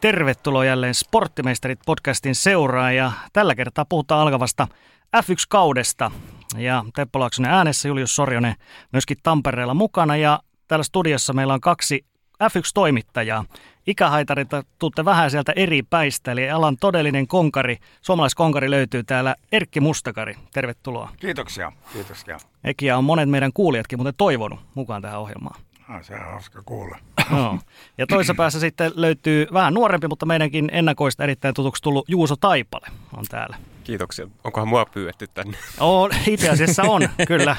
Tervetuloa jälleen Sporttimeisterit podcastin seuraan ja tällä kertaa puhutaan alkavasta F1-kaudesta. Ja Teppo Laaksonen äänessä, Julius Sorjonen myöskin Tampereella mukana ja täällä studiossa meillä on kaksi F1-toimittajaa. Ikähaitarilta tuutte vähän sieltä eri päistä, eli alan todellinen konkari, suomalaiskonkari löytyy täällä Erkki Mustakari. Tervetuloa. Kiitoksia, kiitoksia. Ekiä on monet meidän kuulijatkin muuten toivonut mukaan tähän ohjelmaan. Ah, se on hauska kuulla. No. Ja toisessa päässä sitten löytyy vähän nuorempi, mutta meidänkin ennakoista erittäin tutuksi tullut Juuso Taipale on täällä. Kiitoksia. Onkohan mua pyydetty tänne? On, itse asiassa on, kyllä.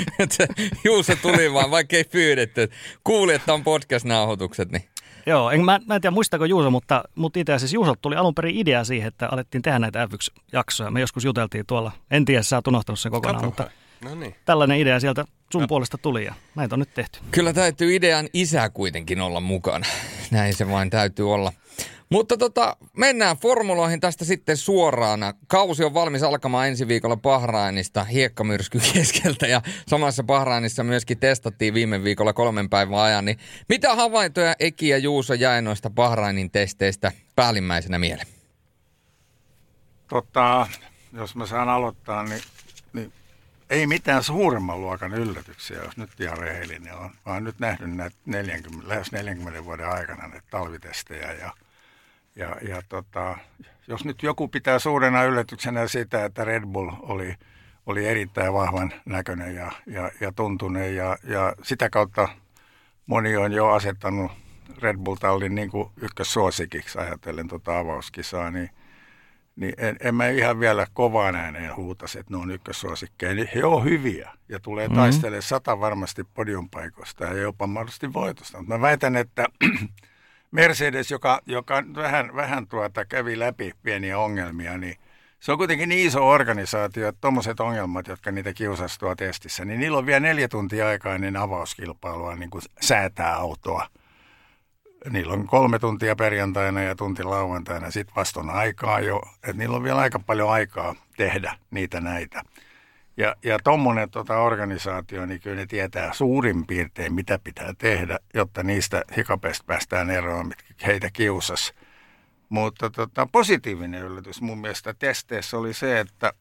Juuso tuli vaan, vaikka ei pyydetty. Kuuli, että on podcast-nauhoitukset, niin Joo, en, mä, mä en tiedä muistako Juuso, mutta, mutta itse asiassa Juusolta tuli alun perin idea siihen, että alettiin tehdä näitä F1-jaksoja. Me joskus juteltiin tuolla, en tiedä, sä oot unohtanut sen kokonaan, Katsotaan. mutta No niin. tällainen idea sieltä sun puolesta tuli ja näitä on nyt tehty. kyllä täytyy idean isä kuitenkin olla mukana. Näin se vain täytyy olla. Mutta tota, mennään formuloihin tästä sitten suoraan. Kausi on valmis alkamaan ensi viikolla Bahrainista hiekkamyrskyn keskeltä ja samassa Bahrainissa myöskin testattiin viime viikolla kolmen päivän ajan. Niin mitä havaintoja Eki ja Juuso jäi noista Bahrainin testeistä päällimmäisenä mieleen? Tota, jos mä saan aloittaa, niin, niin ei mitään suuremman luokan yllätyksiä, jos nyt ihan rehellinen on. Mä oon nyt nähnyt näitä 40, lähes 40 vuoden aikana näitä talvitestejä ja, ja, ja tota, jos nyt joku pitää suurena yllätyksenä sitä, että Red Bull oli, oli erittäin vahvan näköinen ja, ja, ja tuntunen ja, ja sitä kautta moni on jo asettanut Red Bull-tallin niin kuin ykkössuosikiksi ajatellen tuota avauskisaa, niin niin en, en mä ihan vielä kovaan ääneen huutasi, että ne on ykkössuosikkeja. Niin he on hyviä ja tulee mm-hmm. taistelemaan sata varmasti podiumpaikoista ja jopa mahdollisesti voitosta. Mutta mä väitän, että Mercedes, joka, joka vähän, vähän tuota kävi läpi pieniä ongelmia, niin se on kuitenkin niin iso organisaatio, että tuommoiset ongelmat, jotka niitä kiusastua testissä, niin niillä on vielä neljä tuntia aikaa ennen avauskilpailua niin kuin säätää autoa – niillä on kolme tuntia perjantaina ja tunti lauantaina, sitten vasta on aikaa jo, että niillä on vielä aika paljon aikaa tehdä niitä näitä. Ja, ja tuommoinen tota organisaatio, niin kyllä ne tietää suurin piirtein, mitä pitää tehdä, jotta niistä hikapeista päästään eroon, mitkä heitä kiusas. Mutta tota, positiivinen yllätys mun mielestä testeissä oli se, että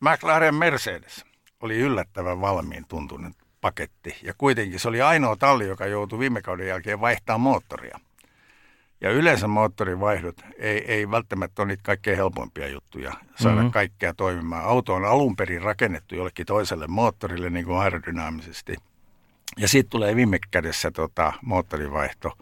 McLaren Mercedes oli yllättävän valmiin tuntunut paketti. Ja kuitenkin se oli ainoa talli, joka joutui viime kauden jälkeen vaihtamaan moottoria. Ja yleensä moottorivaihdot ei, ei välttämättä ole niitä kaikkein helpoimpia juttuja saada mm-hmm. kaikkea toimimaan. Auto on alun perin rakennettu jollekin toiselle moottorille niin kuin aerodynaamisesti. Ja sitten tulee viime kädessä tota, moottorivaihto.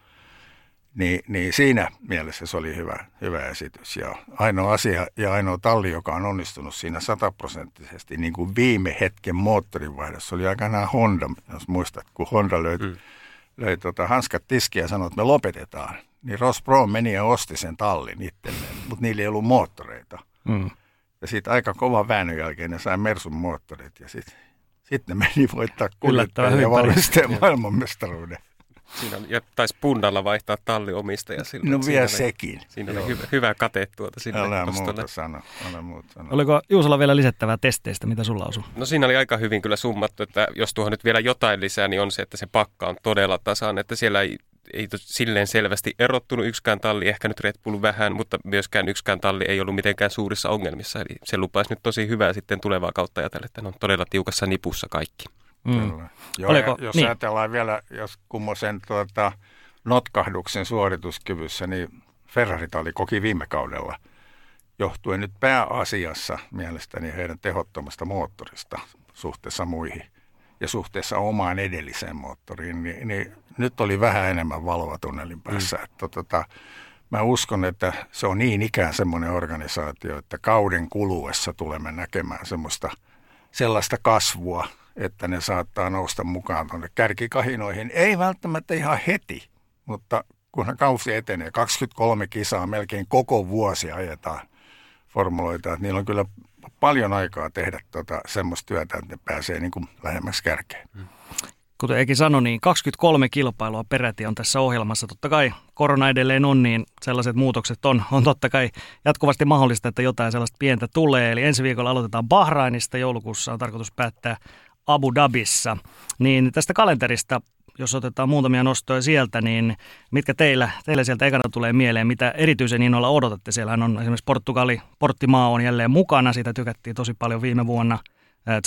Niin, niin siinä mielessä se oli hyvä, hyvä esitys. Ja ainoa asia ja ainoa talli, joka on onnistunut siinä sataprosenttisesti niin kuin viime hetken moottorivaihdossa, oli aikanaan Honda, jos muistat, kun Honda löi, mm. löi tota, hanskat tiskiä ja sanoi, että me lopetetaan. Niin Ross Brown meni ja osti sen tallin itselleen, mutta niillä ei ollut moottoreita. Mm. Ja sitten aika kova väännön jälkeen ne sai Mersun moottorit ja sitten sit ne meni voittaa kuljettajan ja valmistajan maailmanmestaruuden. Siinä on, ja taisi pundalla vaihtaa talliomistaja silloin. No vielä oli, sekin. Siinä oli hyvä, hyvä kate tuota sinne. Älä muuta sano, älä muuta sano. Oliko Juusolla vielä lisättävää testeistä, mitä sulla osui? No siinä oli aika hyvin kyllä summattu, että jos tuohon nyt vielä jotain lisää, niin on se, että se pakka on todella tasan, että siellä ei, ei to- silleen selvästi erottunut yksikään talli, ehkä nyt Red Bull vähän, mutta myöskään yksikään talli ei ollut mitenkään suurissa ongelmissa. Eli se lupaisi nyt tosi hyvää sitten tulevaa kautta ajatellen, että ne on todella tiukassa nipussa kaikki. Mm. Kyllä. Joo, Oliko- jos niin. ajatellaan vielä, jos kummosen tuota, notkahduksen suorituskyvyssä, niin Ferrari oli koki viime kaudella, johtuen nyt pääasiassa mielestäni heidän tehottomasta moottorista suhteessa muihin ja suhteessa omaan edelliseen moottoriin, niin, niin nyt oli vähän enemmän valoa tunnelin päässä. Mm. Että, tota, mä uskon, että se on niin ikään semmoinen organisaatio, että kauden kuluessa tulemme näkemään semmoista sellaista kasvua, että ne saattaa nousta mukaan tuonne kärkikahinoihin. Ei välttämättä ihan heti, mutta kunhan kausi etenee, 23 kisaa melkein koko vuosi ajetaan formuloita, että niillä on kyllä paljon aikaa tehdä tota, semmoista työtä, että ne pääsee niin kuin lähemmäksi kärkeen. Kuten Eki sanoi, niin 23 kilpailua peräti on tässä ohjelmassa. Totta kai korona edelleen on, niin sellaiset muutokset on, on totta kai jatkuvasti mahdollista, että jotain sellaista pientä tulee. Eli ensi viikolla aloitetaan Bahrainista, joulukuussa on tarkoitus päättää Abu Dhabissa. Niin tästä kalenterista, jos otetaan muutamia nostoja sieltä, niin mitkä teillä, teillä sieltä ekana tulee mieleen, mitä erityisen innolla odotatte? Siellähän on esimerkiksi Portugali, Porttimaa on jälleen mukana, siitä tykättiin tosi paljon viime vuonna –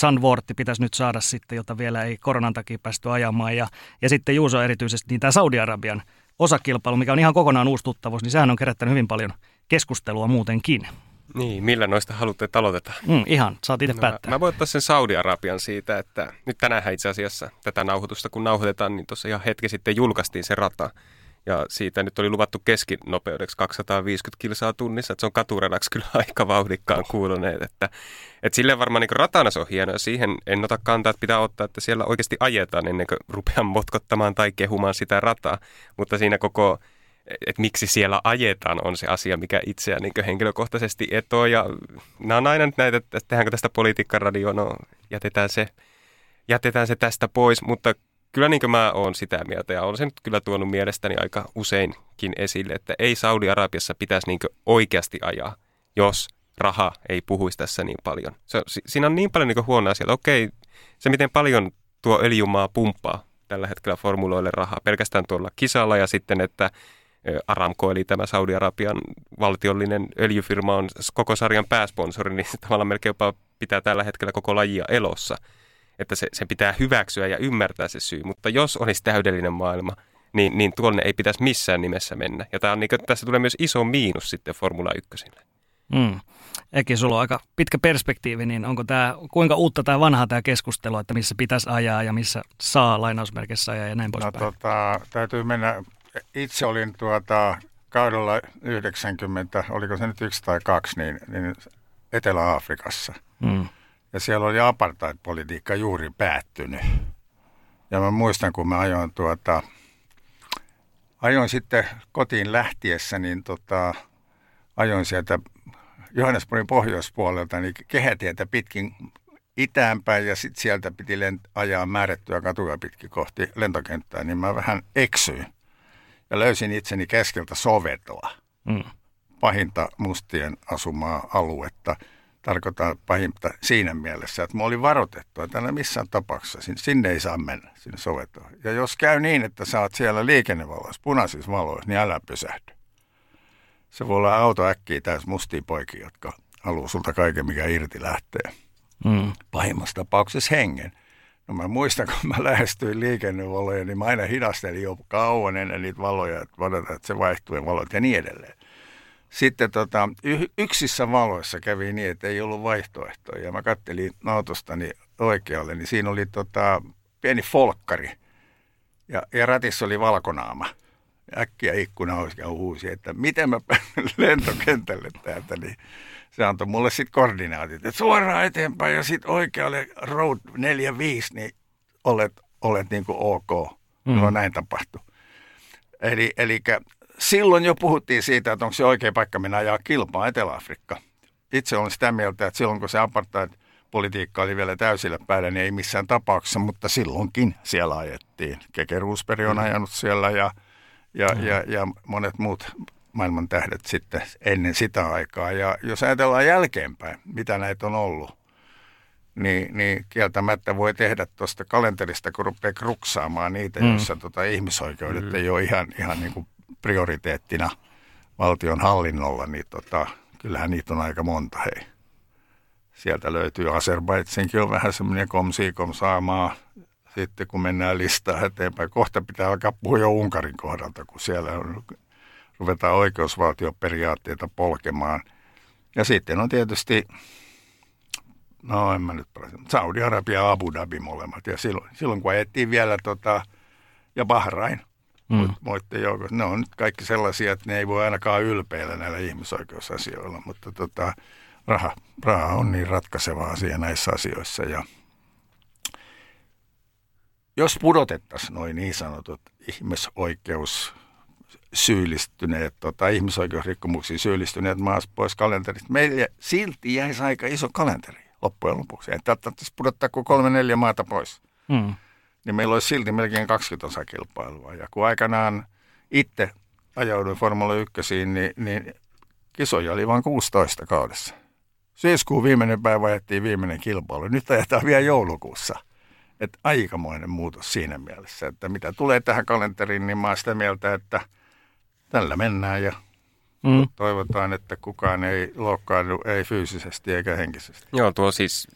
Zandvoortti pitäisi nyt saada sitten, jota vielä ei koronan takia päästy ajamaan. Ja, ja sitten Juuso erityisesti, niin tämä Saudi-Arabian osakilpailu, mikä on ihan kokonaan uusi tuttavuus, niin sehän on kerättänyt hyvin paljon keskustelua muutenkin. Niin, millä noista haluatte aloiteta? Mm, ihan, saat itse no, päättää. Mä, mä voin ottaa sen Saudi-Arabian siitä, että nyt tänään itse asiassa tätä nauhoitusta kun nauhoitetaan, niin tuossa ihan hetki sitten julkaistiin se rata. Ja siitä nyt oli luvattu keskinopeudeksi 250 kilsaa tunnissa, että se on katuradaksi kyllä aika vauhdikkaan kuuluneet. Että, että silleen varmaan niin ratana se on hieno ja siihen en ota kantaa, että pitää ottaa, että siellä oikeasti ajetaan ennen kuin rupean motkottamaan tai kehumaan sitä rataa. Mutta siinä koko, että miksi siellä ajetaan on se asia, mikä itseä niin henkilökohtaisesti etoo. Ja nämä on aina nyt näitä, että tehdäänkö tästä politiikkaradioa, no jätetään se, jätetään se tästä pois, mutta kyllä niin mä oon sitä mieltä ja on se nyt kyllä tuonut mielestäni aika useinkin esille, että ei Saudi-Arabiassa pitäisi niin oikeasti ajaa, jos raha ei puhuisi tässä niin paljon. Se, siinä on niin paljon niin huonoa asioita. Okei, se miten paljon tuo öljymaa pumppaa tällä hetkellä formuloille rahaa pelkästään tuolla kisalla ja sitten, että Aramco, eli tämä Saudi-Arabian valtiollinen öljyfirma on koko sarjan pääsponsori, niin tavallaan melkein jopa pitää tällä hetkellä koko lajia elossa – että se, sen pitää hyväksyä ja ymmärtää se syy. Mutta jos olisi täydellinen maailma, niin, niin tuonne ei pitäisi missään nimessä mennä. Ja tämä on, niin kuin, tässä tulee myös iso miinus sitten Formula 1. Mm. Eki, sulla on aika pitkä perspektiivi, niin onko tämä, kuinka uutta tämä vanha tämä keskustelu, että missä pitäisi ajaa ja missä saa lainausmerkissä ajaa ja näin poispäin? No, tota, täytyy mennä, itse olin tuota, kaudella 90, oliko se nyt yksi tai kaksi, niin, niin Etelä-Afrikassa. Mm. Ja siellä oli apartheid-politiikka juuri päättynyt. Ja mä muistan, kun mä ajoin tuota, ajoin sitten kotiin lähtiessä, niin tota, ajoin sieltä Johannesburgin pohjoispuolelta, niin kehätietä pitkin itäänpäin ja sitten sieltä piti lent- ajaa määrättyä katuja pitkin kohti lentokenttää, niin mä vähän eksyin ja löysin itseni keskeltä Sovetoa, mm. pahinta mustien asumaa aluetta – tarkoitan pahinta siinä mielessä, että mä olin varoitettu, että tänne missään tapauksessa sinne ei saa mennä, sinne sovetoon. Ja jos käy niin, että sä oot siellä liikennevaloissa, punaisissa valoissa, niin älä pysähdy. Se voi olla auto äkkiä täys mustia poikia, jotka haluaa sulta kaiken, mikä irti lähtee. Mm. Pahimmassa tapauksessa hengen. No mä muistan, kun mä lähestyin liikennevaloja, niin mä aina hidastelin jo kauan ennen niitä valoja, että, että se vaihtuu valot ja niin edelleen sitten tota, yksissä valoissa kävi niin, että ei ollut vaihtoehtoja. Ja mä kattelin autostani oikealle, niin siinä oli tota, pieni folkkari. Ja, ja ratissa oli valkonaama. Ja äkkiä ikkuna olisi uusi, että miten mä lentokentälle täältä, niin se antoi mulle sitten koordinaatit, että suoraan eteenpäin ja sitten oikealle road 45, niin olet, olet niin kuin ok. Mm. No näin tapahtui. Eli, eli silloin jo puhuttiin siitä, että onko se oikea paikka mennä ajaa kilpaa Etelä-Afrikka. Itse olen sitä mieltä, että silloin kun se apartheid-politiikka oli vielä täysillä päällä, niin ei missään tapauksessa, mutta silloinkin siellä ajettiin. Keke Roosberg on mm. ajanut siellä ja, ja, mm. ja, ja monet muut maailman tähdet sitten ennen sitä aikaa. Ja jos ajatellaan jälkeenpäin, mitä näitä on ollut, niin, niin kieltämättä voi tehdä tuosta kalenterista, kun rupeaa kruksaamaan niitä, mm. joissa tota, ihmisoikeudet mm. ei ole ihan, ihan niin kuin prioriteettina valtion hallinnolla, niin tota, kyllähän niitä on aika monta hei. Sieltä löytyy Azerbaidsinkin on vähän semmoinen komsiikom saamaa. Sitten kun mennään listaa eteenpäin, kohta pitää alkaa puhua jo Unkarin kohdalta, kun siellä on, ruvetaan oikeusvaltioperiaatteita polkemaan. Ja sitten on tietysti, no en mä nyt Saudi-Arabia ja Abu Dhabi molemmat. Ja silloin, silloin kun ajettiin vielä tota, ja Bahrain, mm. muiden joukossa. Ne on nyt kaikki sellaisia, että ne ei voi ainakaan ylpeillä näillä ihmisoikeusasioilla, mutta tota, raha, raha on niin ratkaiseva asia näissä asioissa. Ja jos pudotettaisiin noin niin sanotut ihmisoikeus syyllistyneet, tota, ihmisoikeusrikkomuksiin syyllistyneet maassa pois kalenterista. Meille silti jäisi aika iso kalenteri loppujen lopuksi. Että tarvitsisi pudottaa kuin kolme neljä maata pois. Mm. niin meillä olisi silti melkein 20 osakilpailua. Ja kun aikanaan itse ajauduin Formula 1, niin, niin kisoja oli vain 16 kaudessa. Syyskuun viimeinen päivä ajettiin viimeinen kilpailu. Nyt ajetaan vielä joulukuussa. Että aikamoinen muutos siinä mielessä, että mitä tulee tähän kalenteriin, niin mä oon sitä mieltä, että tällä mennään ja mm. toivotaan, että kukaan ei loukkaannu, ei fyysisesti eikä henkisesti. Joo, tuo siis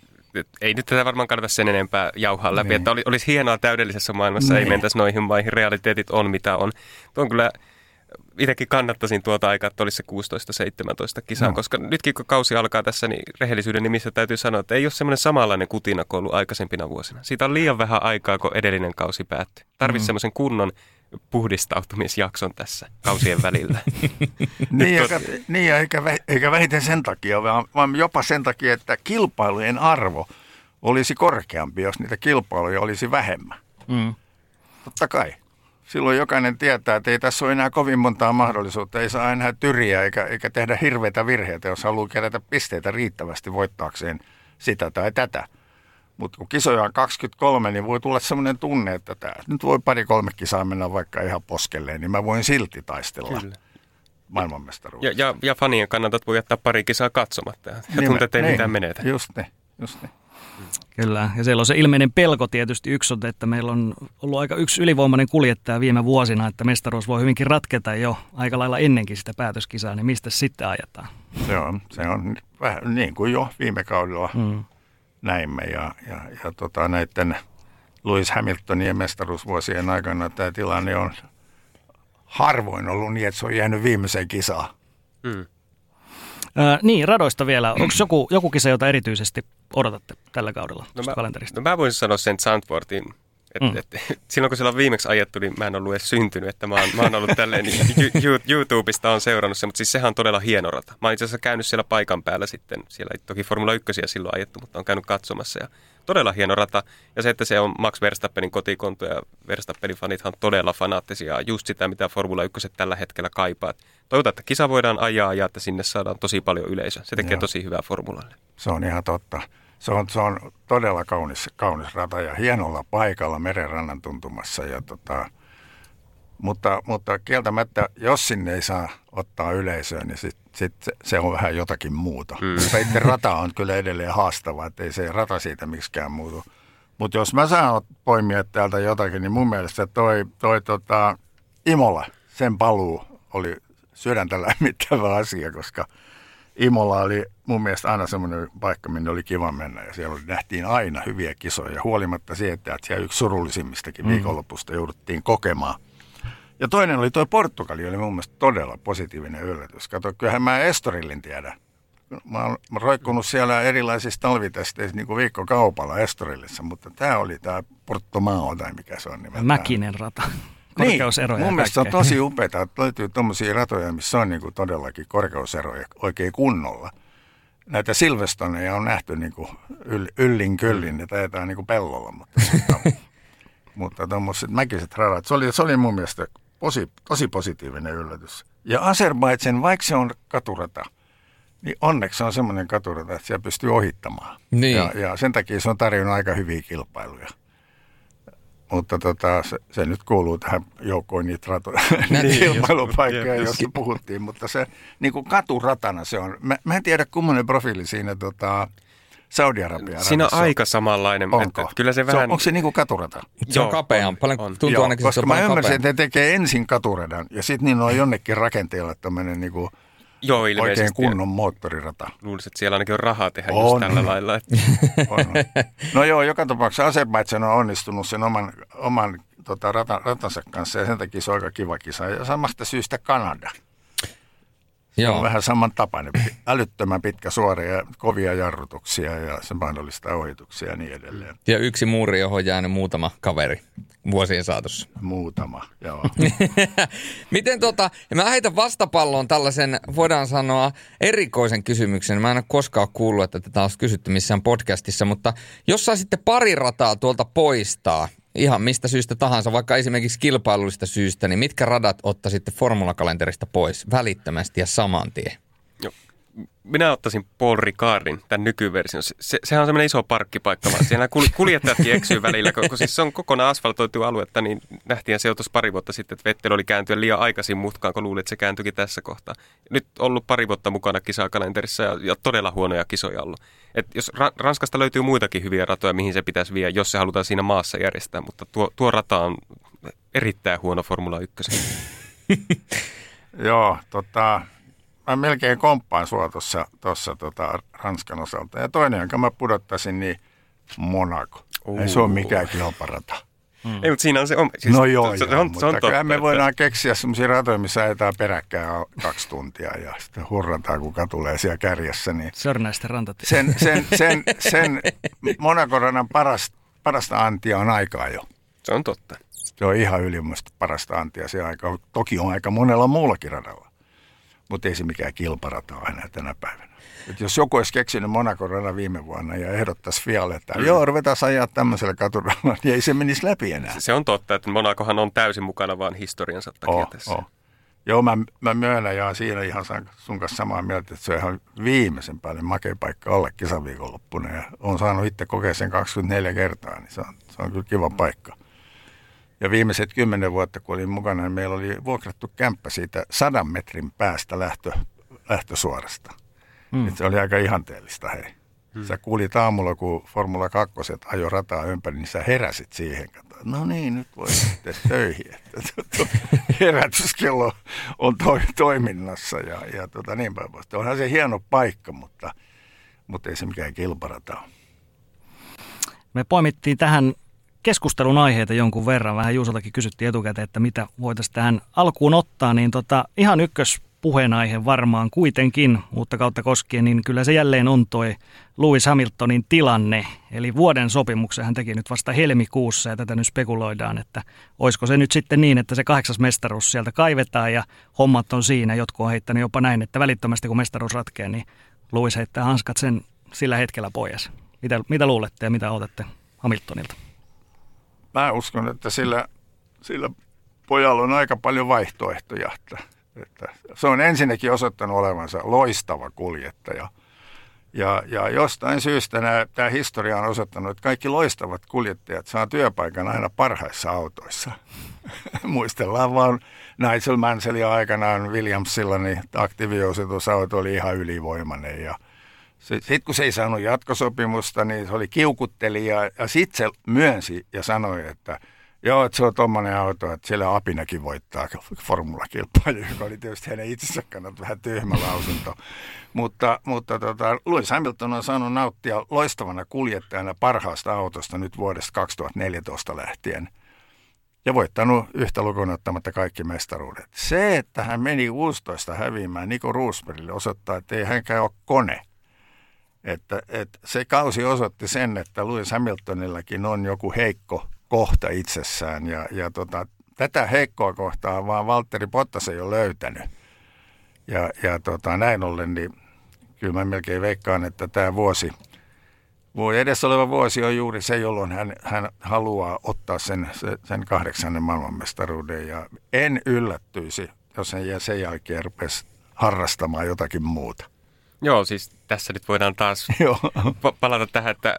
ei nyt tätä varmaan kannata sen enempää jauhaa läpi, niin. että olisi hienoa täydellisessä maailmassa, niin. ei mentäisi noihin maihin, realiteetit on mitä on. Tuo on kyllä itsekin kannattaisin tuota aikaa, että olisi se 16-17 kisaa, no. koska nytkin kun kausi alkaa tässä, niin rehellisyyden nimissä täytyy sanoa, että ei ole semmoinen samanlainen kutina kuin ollut aikaisempina vuosina. Siitä on liian vähän aikaa, kun edellinen kausi päättyi. Tarvitsisi mm. semmoisen kunnon puhdistautumisjakson tässä kausien välillä. niin, eikä, niin eikä, eikä vähiten sen takia, vaan, vaan jopa sen takia, että kilpailujen arvo olisi korkeampi, jos niitä kilpailuja olisi vähemmän. Mm. Totta kai silloin jokainen tietää, että ei tässä ole enää kovin montaa mahdollisuutta. Ei saa enää tyriä eikä, eikä tehdä hirveitä virheitä, jos haluaa kerätä pisteitä riittävästi voittaakseen sitä tai tätä. Mutta kun kisoja on 23, niin voi tulla sellainen tunne, että tämä, nyt voi pari-kolme kisaa mennä vaikka ihan poskelleen, niin mä voin silti taistella. Kyllä maailmanmestaruudessa. Ja, ja, ja fanien kannalta voi jättää pari kisaa katsomatta ja niin, tuntuu, että ei niin, mitään menetä. Just ne, just ne. Kyllä, ja siellä on se ilmeinen pelko tietysti yksi on, että meillä on ollut aika yksi ylivoimainen kuljettaja viime vuosina, että mestaruus voi hyvinkin ratketa jo aika lailla ennenkin sitä päätöskisaa, niin mistä sitten ajetaan? Se on, se on vähän niin kuin jo viime kaudella mm. Näimme ja, ja, ja tota, näiden Lewis Hamiltonien mestaruusvuosien aikana tämä tilanne on harvoin ollut niin, että se on jäänyt viimeiseen kisaan. Mm. Äh, niin, radoista vielä. Onko joku, joku kisa, jota erityisesti odotatte tällä kaudella no mä, kalenterista? No mä voisin sanoa sen Sandfortin. Et, mm. et, silloin kun siellä on viimeksi ajettu, niin mä en ollut edes syntynyt, että mä oon, mä oon ollut tälleen, niin YouTubesta on seurannut se, mutta siis sehän on todella hieno rata. Mä oon itse asiassa käynyt siellä paikan päällä sitten, siellä ei toki Formula 1 silloin ajettu, mutta on käynyt katsomassa ja todella hieno rata. Ja se, että se on Max Verstappenin kotikonto ja Verstappenin fanithan on todella fanaattisia. Just sitä, mitä Formula 1 tällä hetkellä kaipaa. Toivotaan, että kisa voidaan ajaa ja että sinne saadaan tosi paljon yleisöä. Se tekee Joo. tosi hyvää formulalle. Se on ihan totta. Se on, se on todella kaunis, kaunis rata ja hienolla paikalla merenrannan tuntumassa. Ja tota, mutta, mutta kieltämättä, jos sinne ei saa ottaa yleisöä, niin sit, sit se on vähän jotakin muuta. Mm. Mutta itse rata on kyllä edelleen haastava, että ei se rata siitä miksikään muutu. Mutta jos mä saan poimia täältä jotakin, niin mun mielestä toi, toi tota, Imola, sen paluu oli sydäntä lämmittävä asia, koska Imola oli mun mielestä aina semmoinen paikka, minne oli kiva mennä ja siellä nähtiin aina hyviä kisoja, huolimatta siitä, että siellä yksi surullisimmistakin mm. viikonlopusta jouduttiin kokemaan. Ja toinen oli tuo Portugali, oli mun mielestä todella positiivinen yllätys. Kato, kyllähän mä Estorillin tiedän. Mä oon roikkunut siellä erilaisissa talvitesteissä niin kuin viikkokaupalla Estorillissa, mutta tämä oli tämä Portomao tai mikä se on nimeltään. Mäkinen rata korkeuseroja. Niin, mun mielestä on tosi upeaa, että löytyy tuommoisia ratoja, missä on niin kuin todellakin korkeuseroja oikein kunnolla. Näitä Silvestoneja on nähty niin kuin yl, yllin kyllin, ne taitaa niin kuin pellolla, mutta, mutta tuommoiset mäkiset radat, se oli, se oli mun mielestä posi, tosi positiivinen yllätys. Ja Azerbaidsen, vaikka se on katurata, niin onneksi on semmoinen katurata, että siellä pystyy ohittamaan. Niin. Ja, ja sen takia se on tarjonnut aika hyviä kilpailuja. Mutta tota, se, se, nyt kuuluu tähän joukkoon niitä ratoja, niin, kilpailupaikkoja, joista puhuttiin. Mutta se niin kuin katuratana se on. Mä, mä en tiedä kummonen profiili siinä tota, Saudi-Arabia. Siinä on aika samanlainen. Onko? Että kyllä se vähän... se on, onko se niin kuin katurata? Se on kapeampi. Paljon on. tuntuu Joo, ainakin, koska se mä ymmärsin, että ne tekee ensin katuradan ja sitten niin on jonnekin rakenteella tämmöinen niin kuin Joo, oikein kunnon moottorirata. Luulisin, että siellä ainakin on rahaa tehdä on. just tällä lailla. Että. On. No joo, joka tapauksessa Azerbaidžan on onnistunut sen oman, oman tota, rata, ratansa kanssa ja sen takia se on aika kiva kisa. Ja samasta syystä Kanada. Joo. on vähän samantapainen. Älyttömän pitkä suora ja kovia jarrutuksia ja se mahdollistaa ohituksia ja niin edelleen. Ja yksi muuri, johon on jäänyt muutama kaveri vuosien saatossa. Muutama, joo. Miten tota, mä heitän vastapalloon tällaisen, voidaan sanoa, erikoisen kysymyksen. Mä en ole koskaan kuullut, että tätä olisi kysytty missään podcastissa, mutta jos saisitte pari rataa tuolta poistaa, ihan mistä syystä tahansa, vaikka esimerkiksi kilpailullista syystä, niin mitkä radat ottaisitte formulakalenterista pois välittömästi ja saman tien? Minä ottaisin Paul Ricardin, tämän nykyversion. Se, sehän on semmoinen iso parkkipaikka, vaan siellä kuljettajatkin eksyy välillä, kun siis se on kokonaan asfaltoitu aluetta, niin nähtiin se tuossa pari vuotta sitten, että Vettel oli kääntyä liian aikaisin mutkaan, kun luuli, että se kääntyikin tässä kohtaa. Nyt ollut pari vuotta mukana kisakalenterissa ja, ja todella huonoja kisoja ollut. Et jos Ra- Ranskasta löytyy muitakin hyviä ratoja, mihin se pitäisi viedä, jos se halutaan siinä maassa järjestää, mutta tuo, tuo rata on erittäin huono Formula 1. Joo, tota, mä melkein komppaan sua tuossa tota, Ranskan osalta. Ja toinen, jonka mä pudottaisin, niin Monaco. Uh. Ei se ole mikään kilparata. Mm. Ei, mutta siinä on se on. Siis, no joo, se, joo, se on, mutta se on totta, me voidaan että... keksiä sellaisia ratoja, missä ajetaan peräkkäin kaksi tuntia ja sitten hurrataan, kuka tulee siellä kärjessä. Niin Sörnäisten rantatie. Sen, sen, sen, sen Monaco-radan parasta, parasta antia on aikaa jo. Se on totta. Se on ihan ylimmästä parasta antia se aika. Toki on aika monella muullakin radalla mutta ei se mikään kilparata ole enää tänä päivänä. Et jos joku olisi keksinyt Monaco viime vuonna ja ehdottaisi Fialle, että mm. joo, ruvetaan ajaa tämmöisellä katuradalla, niin ei se menisi läpi enää. Se on totta, että Monacohan on täysin mukana vaan historiansa takia oh, tässä. Oh. Joo, mä, mä myönnän ja siinä ihan sun kanssa samaa mieltä, että se on ihan viimeisen päälle makea paikka olla kisaviikonloppuna. Ja on saanut itse kokea sen 24 kertaa, niin se on, se on kyllä kiva paikka. Ja viimeiset kymmenen vuotta, kun olin mukana, niin meillä oli vuokrattu kämppä siitä sadan metrin päästä lähtö, lähtösuorasta. Mm. se oli aika ihanteellista, hei. Mm. Sä kuulit aamulla, kun Formula 2 ajoi rataa ympäri, niin sä heräsit siihen. No niin, nyt voi sitten töihin. Herätyskello on to, toiminnassa ja, ja tota, niin päin pois. Onhan se hieno paikka, mutta, mutta ei se mikään kilparata ole. Me poimittiin tähän keskustelun aiheita jonkun verran. Vähän Juusoltakin kysyttiin etukäteen, että mitä voitaisiin tähän alkuun ottaa. Niin tota, ihan ykkös puheenaihe varmaan kuitenkin uutta kautta koskien, niin kyllä se jälleen on toi Lewis Hamiltonin tilanne. Eli vuoden sopimuksen hän teki nyt vasta helmikuussa ja tätä nyt spekuloidaan, että olisiko se nyt sitten niin, että se kahdeksas mestaruus sieltä kaivetaan ja hommat on siinä. Jotkut on heittänyt jopa näin, että välittömästi kun mestaruus ratkeaa, niin Lewis heittää hanskat sen sillä hetkellä pois. Mitä, mitä luulette ja mitä otatte Hamiltonilta? Mä uskon, että sillä, sillä pojalla on aika paljon vaihtoehtoja. Että, että se on ensinnäkin osoittanut olevansa loistava kuljettaja. Ja, ja jostain syystä nämä, tämä historia on osoittanut, että kaikki loistavat kuljettajat saa työpaikan aina parhaissa autoissa. Muistellaan vaan Nigel Mansellia aikanaan Williamsilla, niin aktiiviosoitusauto oli ihan ylivoimainen ja – sitten kun se ei saanut jatkosopimusta, niin se oli kiukutteli ja, sitten se myönsi ja sanoi, että joo, että se on tuommoinen auto, että siellä Apinakin voittaa formulakilpailu, joka oli tietysti hänen itsensä kannalta vähän tyhmä lausunto. mutta mutta tota, Lewis Hamilton on saanut nauttia loistavana kuljettajana parhaasta autosta nyt vuodesta 2014 lähtien ja voittanut yhtä lukuun ottamatta kaikki mestaruudet. Se, että hän meni 16 häviämään Niko Roosbergille osoittaa, että ei hänkään ole kone – että, että se kausi osoitti sen, että Lewis Hamiltonillakin on joku heikko kohta itsessään ja, ja tota, tätä heikkoa kohtaa vaan Valtteri Bottas ei ole löytänyt. Ja, ja tota, näin ollen, niin kyllä mä melkein veikkaan, että tämä vuosi, vuosi edessä oleva vuosi on juuri se, jolloin hän, hän haluaa ottaa sen, sen kahdeksannen maailmanmestaruuden. Ja en yllättyisi, jos hän sen jälkeen rupesi harrastamaan jotakin muuta. Joo, siis tässä nyt voidaan taas palata tähän, että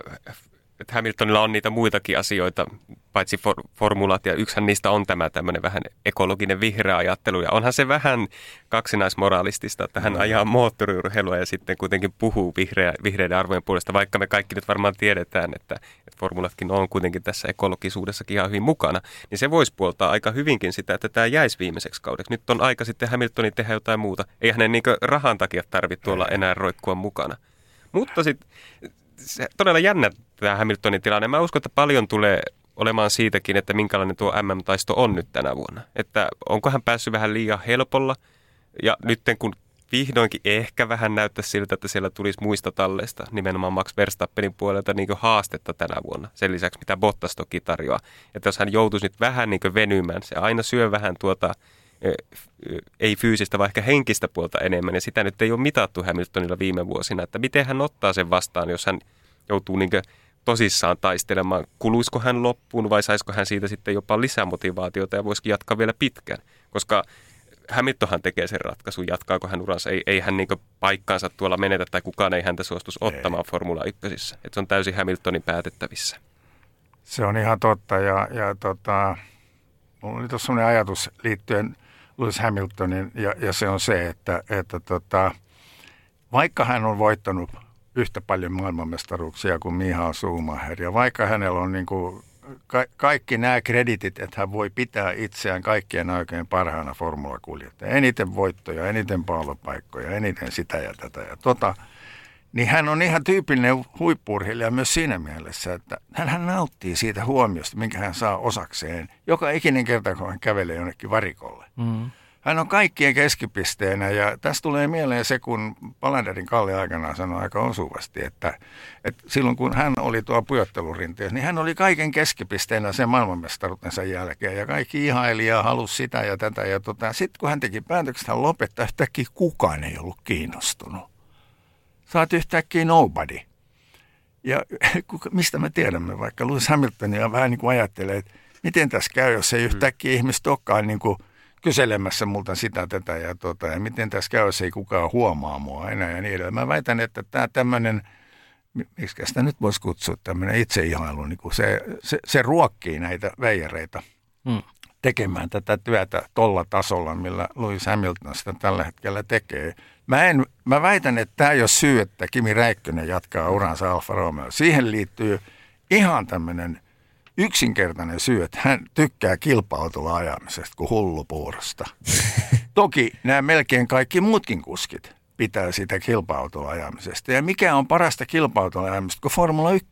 että Hamiltonilla on niitä muitakin asioita, paitsi for, formulat, ja yksihän niistä on tämä tämmöinen vähän ekologinen vihreä ajattelu, ja onhan se vähän kaksinaismoralistista, että hän mm. ajaa moottoriurheilua ja sitten kuitenkin puhuu vihreä, vihreiden arvojen puolesta, vaikka me kaikki nyt varmaan tiedetään, että, että formulatkin on kuitenkin tässä ekologisuudessakin ihan hyvin mukana, niin se voisi puoltaa aika hyvinkin sitä, että tämä jäisi viimeiseksi kaudeksi. Nyt on aika sitten Hamiltonin tehdä jotain muuta. Ei hänen niin rahan takia tarvitse tuolla enää roikkua mukana. Mutta sitten se todella jännä tämä Hamiltonin tilanne. Mä uskon, että paljon tulee olemaan siitäkin, että minkälainen tuo MM-taisto on nyt tänä vuonna. Että onko hän päässyt vähän liian helpolla. Ja nyt kun vihdoinkin ehkä vähän näyttää siltä, että siellä tulisi muista talleista, nimenomaan Max Verstappenin puolelta niin haastetta tänä vuonna. Sen lisäksi, mitä Bottas toki tarjoaa. Että jos hän joutuisi nyt vähän niin venymään, se aina syö vähän tuota ei fyysistä, vaan ehkä henkistä puolta enemmän. Ja sitä nyt ei ole mitattu Hamiltonilla viime vuosina, että miten hän ottaa sen vastaan, jos hän joutuu niin tosissaan taistelemaan. Kuluisiko hän loppuun vai saisiko hän siitä sitten jopa lisämotivaatiota ja voisikin jatkaa vielä pitkään? Koska Hamiltonhan tekee sen ratkaisun, jatkaako hän uransa. Ei, ei hän niin paikkaansa tuolla menetä tai kukaan ei häntä suostus ottamaan ei. Formula 1. Et se on täysin Hamiltonin päätettävissä. Se on ihan totta ja, ja tota, mulla oli tuossa sellainen ajatus liittyen Lewis Hamiltonin ja, ja se on se, että, että tota, vaikka hän on voittanut yhtä paljon maailmanmestaruuksia kuin Miha Schumacher ja vaikka hänellä on niin kuin ka- kaikki nämä kreditit, että hän voi pitää itseään kaikkien oikein parhaana formulakuljettaja. Eniten voittoja, eniten pallopaikkoja, eniten sitä ja tätä ja tota. Niin hän on ihan tyypillinen huippurheilija myös siinä mielessä, että hän nauttii siitä huomiosta, minkä hän saa osakseen joka ikinen kerta, kun hän kävelee jonnekin varikolle. Mm. Hän on kaikkien keskipisteenä ja tässä tulee mieleen se, kun Palanderin Kalli aikanaan sanoi aika osuvasti, että, että silloin kun hän oli tuo pujottelurinteessä, niin hän oli kaiken keskipisteenä sen maailmanmestaruutensa jälkeen ja kaikki ihaili ja halusi sitä ja tätä. Ja tota, sitten kun hän teki päätöksen, hän lopettaa, yhtäkkiä kukaan ei ollut kiinnostunut. Saat yhtäkkiä nobody. Ja mistä me tiedämme, vaikka Lewis Hamiltonia vähän niin kuin ajattelee, että miten tässä käy, jos ei yhtäkkiä mm. ihmiset olekaan niin kuin – kyselemässä multa sitä, tätä ja, tota, ja miten tässä käy, jos ei kukaan huomaa mua enää ja niin edelleen. Mä väitän, että tämä tämmöinen, miksi sitä nyt voisi kutsua, tämmöinen itseihailu, niin se, se, se ruokkii näitä veijareita hmm. tekemään tätä työtä tolla tasolla, millä Louis Hamilton sitä tällä hetkellä tekee. Mä, en, mä väitän, että tämä ei ole syy, että Kimi Räikkönen jatkaa uransa Alfa Romeo. Siihen liittyy ihan tämmöinen yksinkertainen syy, että hän tykkää kilpa-autolla ajamisesta kuin hullupuurosta. Toki nämä melkein kaikki muutkin kuskit pitää sitä kilpa-autolla ajamisesta. Ja mikä on parasta kilpa-autolla ajamista kuin Formula 1?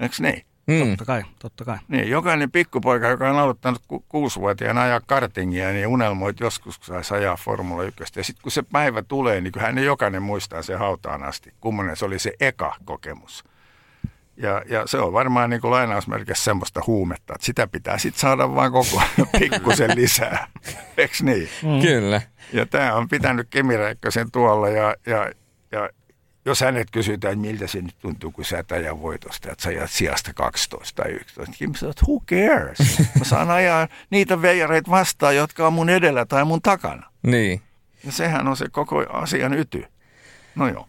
Eikö niin? Mm. Totta kai, totta kai. Niin, jokainen pikkupoika, joka on aloittanut ku- kuusivuotiaana ajaa kartingia, niin unelmoit joskus, kun saisi ajaa Formula 1. Ja sitten kun se päivä tulee, niin hän jokainen muistaa se hautaan asti. Kummonen se oli se eka kokemus. Ja, ja se on varmaan niin kuin lainausmerkissä semmoista huumetta, että sitä pitää sitten saada vaan koko ajan pikkusen lisää. Eikö niin? Mm. Kyllä. Ja tämä on pitänyt Kimi Räikkösen tuolla ja, ja, ja jos hänet kysytään, että miltä se nyt tuntuu, kun sä et aja voitosta, että sä ajat sijasta 12 tai 11. Kim sanoo, että who cares? Mä saan ajaa niitä veijareita vastaan, jotka on mun edellä tai mun takana. Niin. Ja sehän on se koko asian yty. No joo.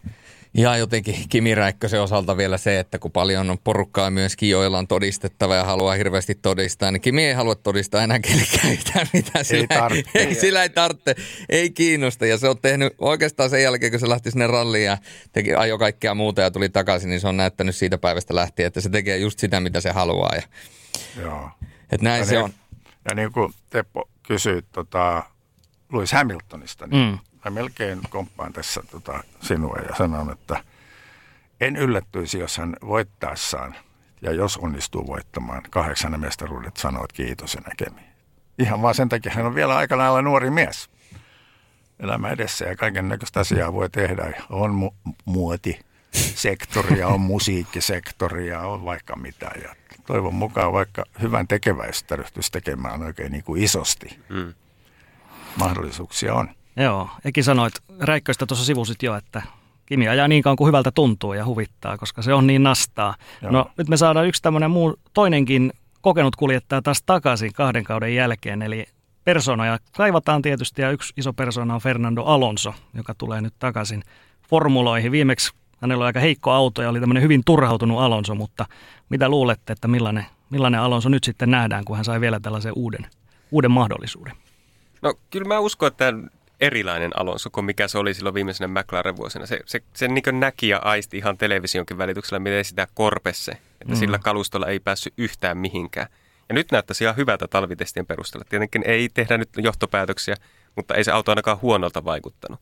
Ja jotenkin Kimi Räikkösen osalta vielä se, että kun paljon on porukkaa myöskin, joilla on todistettava ja haluaa hirveästi todistaa, niin Kimi ei halua todistaa enää kellekään yhtään mitään. Sillä ei, ei, ei, sillä ei tarvitse, ei kiinnosta. Ja se on tehnyt oikeastaan sen jälkeen, kun se lähti sinne ralliin ja teki, ajo kaikkea muuta ja tuli takaisin, niin se on näyttänyt siitä päivästä lähtien, että se tekee just sitä, mitä se haluaa. Ja, Joo. Että näin ja se niin, on. Ja niin kuin Teppo kysyi tota, Lewis Hamiltonista, niin mm mä melkein komppaan tässä tota sinua ja sanon, että en yllättyisi, jos hän voittaessaan ja jos onnistuu voittamaan kahdeksan mestaruudet, sanoit kiitos ja näkemiin. Ihan vaan sen takia hän on vielä aika lailla nuori mies. Elämä edessä ja kaiken näköistä asiaa voi tehdä. On mu- muoti sektoria, on musiikkisektoria, on vaikka mitä. Ja toivon mukaan vaikka hyvän tekeväistä ryhtyisi tekemään oikein niin kuin isosti. Mm. Mahdollisuuksia on. Joo, Eki sanoit Räikköistä tuossa sivusit jo, että Kimi ajaa niin kauan kuin hyvältä tuntuu ja huvittaa, koska se on niin nastaa. Joo. No nyt me saadaan yksi tämmöinen muu, toinenkin kokenut kuljettaja taas takaisin kahden kauden jälkeen, eli persoonoja kaivataan tietysti ja yksi iso persona on Fernando Alonso, joka tulee nyt takaisin formuloihin. Viimeksi hänellä oli aika heikko auto ja oli tämmöinen hyvin turhautunut Alonso, mutta mitä luulette, että millainen, millainen Alonso nyt sitten nähdään, kun hän sai vielä tällaisen uuden, uuden mahdollisuuden? No kyllä mä uskon, että erilainen Alonso kuin mikä se oli silloin viimeisenä McLaren-vuosina. Se, se, se niin näki ja aisti ihan televisionkin välityksellä, miten sitä korpesse, että mm. sillä kalustolla ei päässyt yhtään mihinkään. Ja nyt näyttäisi ihan hyvältä talvitestien perusteella. Tietenkin ei tehdä nyt johtopäätöksiä, mutta ei se auto ainakaan huonolta vaikuttanut.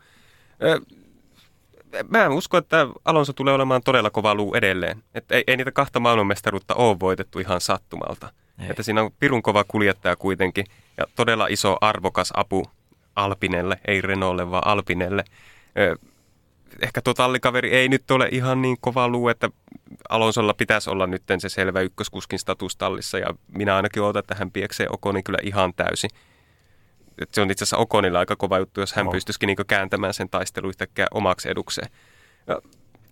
Mä uskon, että Alonso tulee olemaan todella kova luu edelleen. Että ei, ei niitä kahta maailmanmestaruutta ole voitettu ihan sattumalta. Ei. Että siinä on pirun kova kuljettaja kuitenkin ja todella iso arvokas apu Alpinelle, ei Renaultille, vaan Alpinelle. Ehkä tuo tallikaveri ei nyt ole ihan niin kova luu, että Alonsolla pitäisi olla nyt se selvä ykköskuskin status tallissa ja minä ainakin odotan, että hän pieksee Okonin kyllä ihan täysin. Et se on itse asiassa Okonilla aika kova juttu, jos hän no. pystyisikin niin kääntämään sen taistelun yhtäkkiä omaksi edukseen. Ja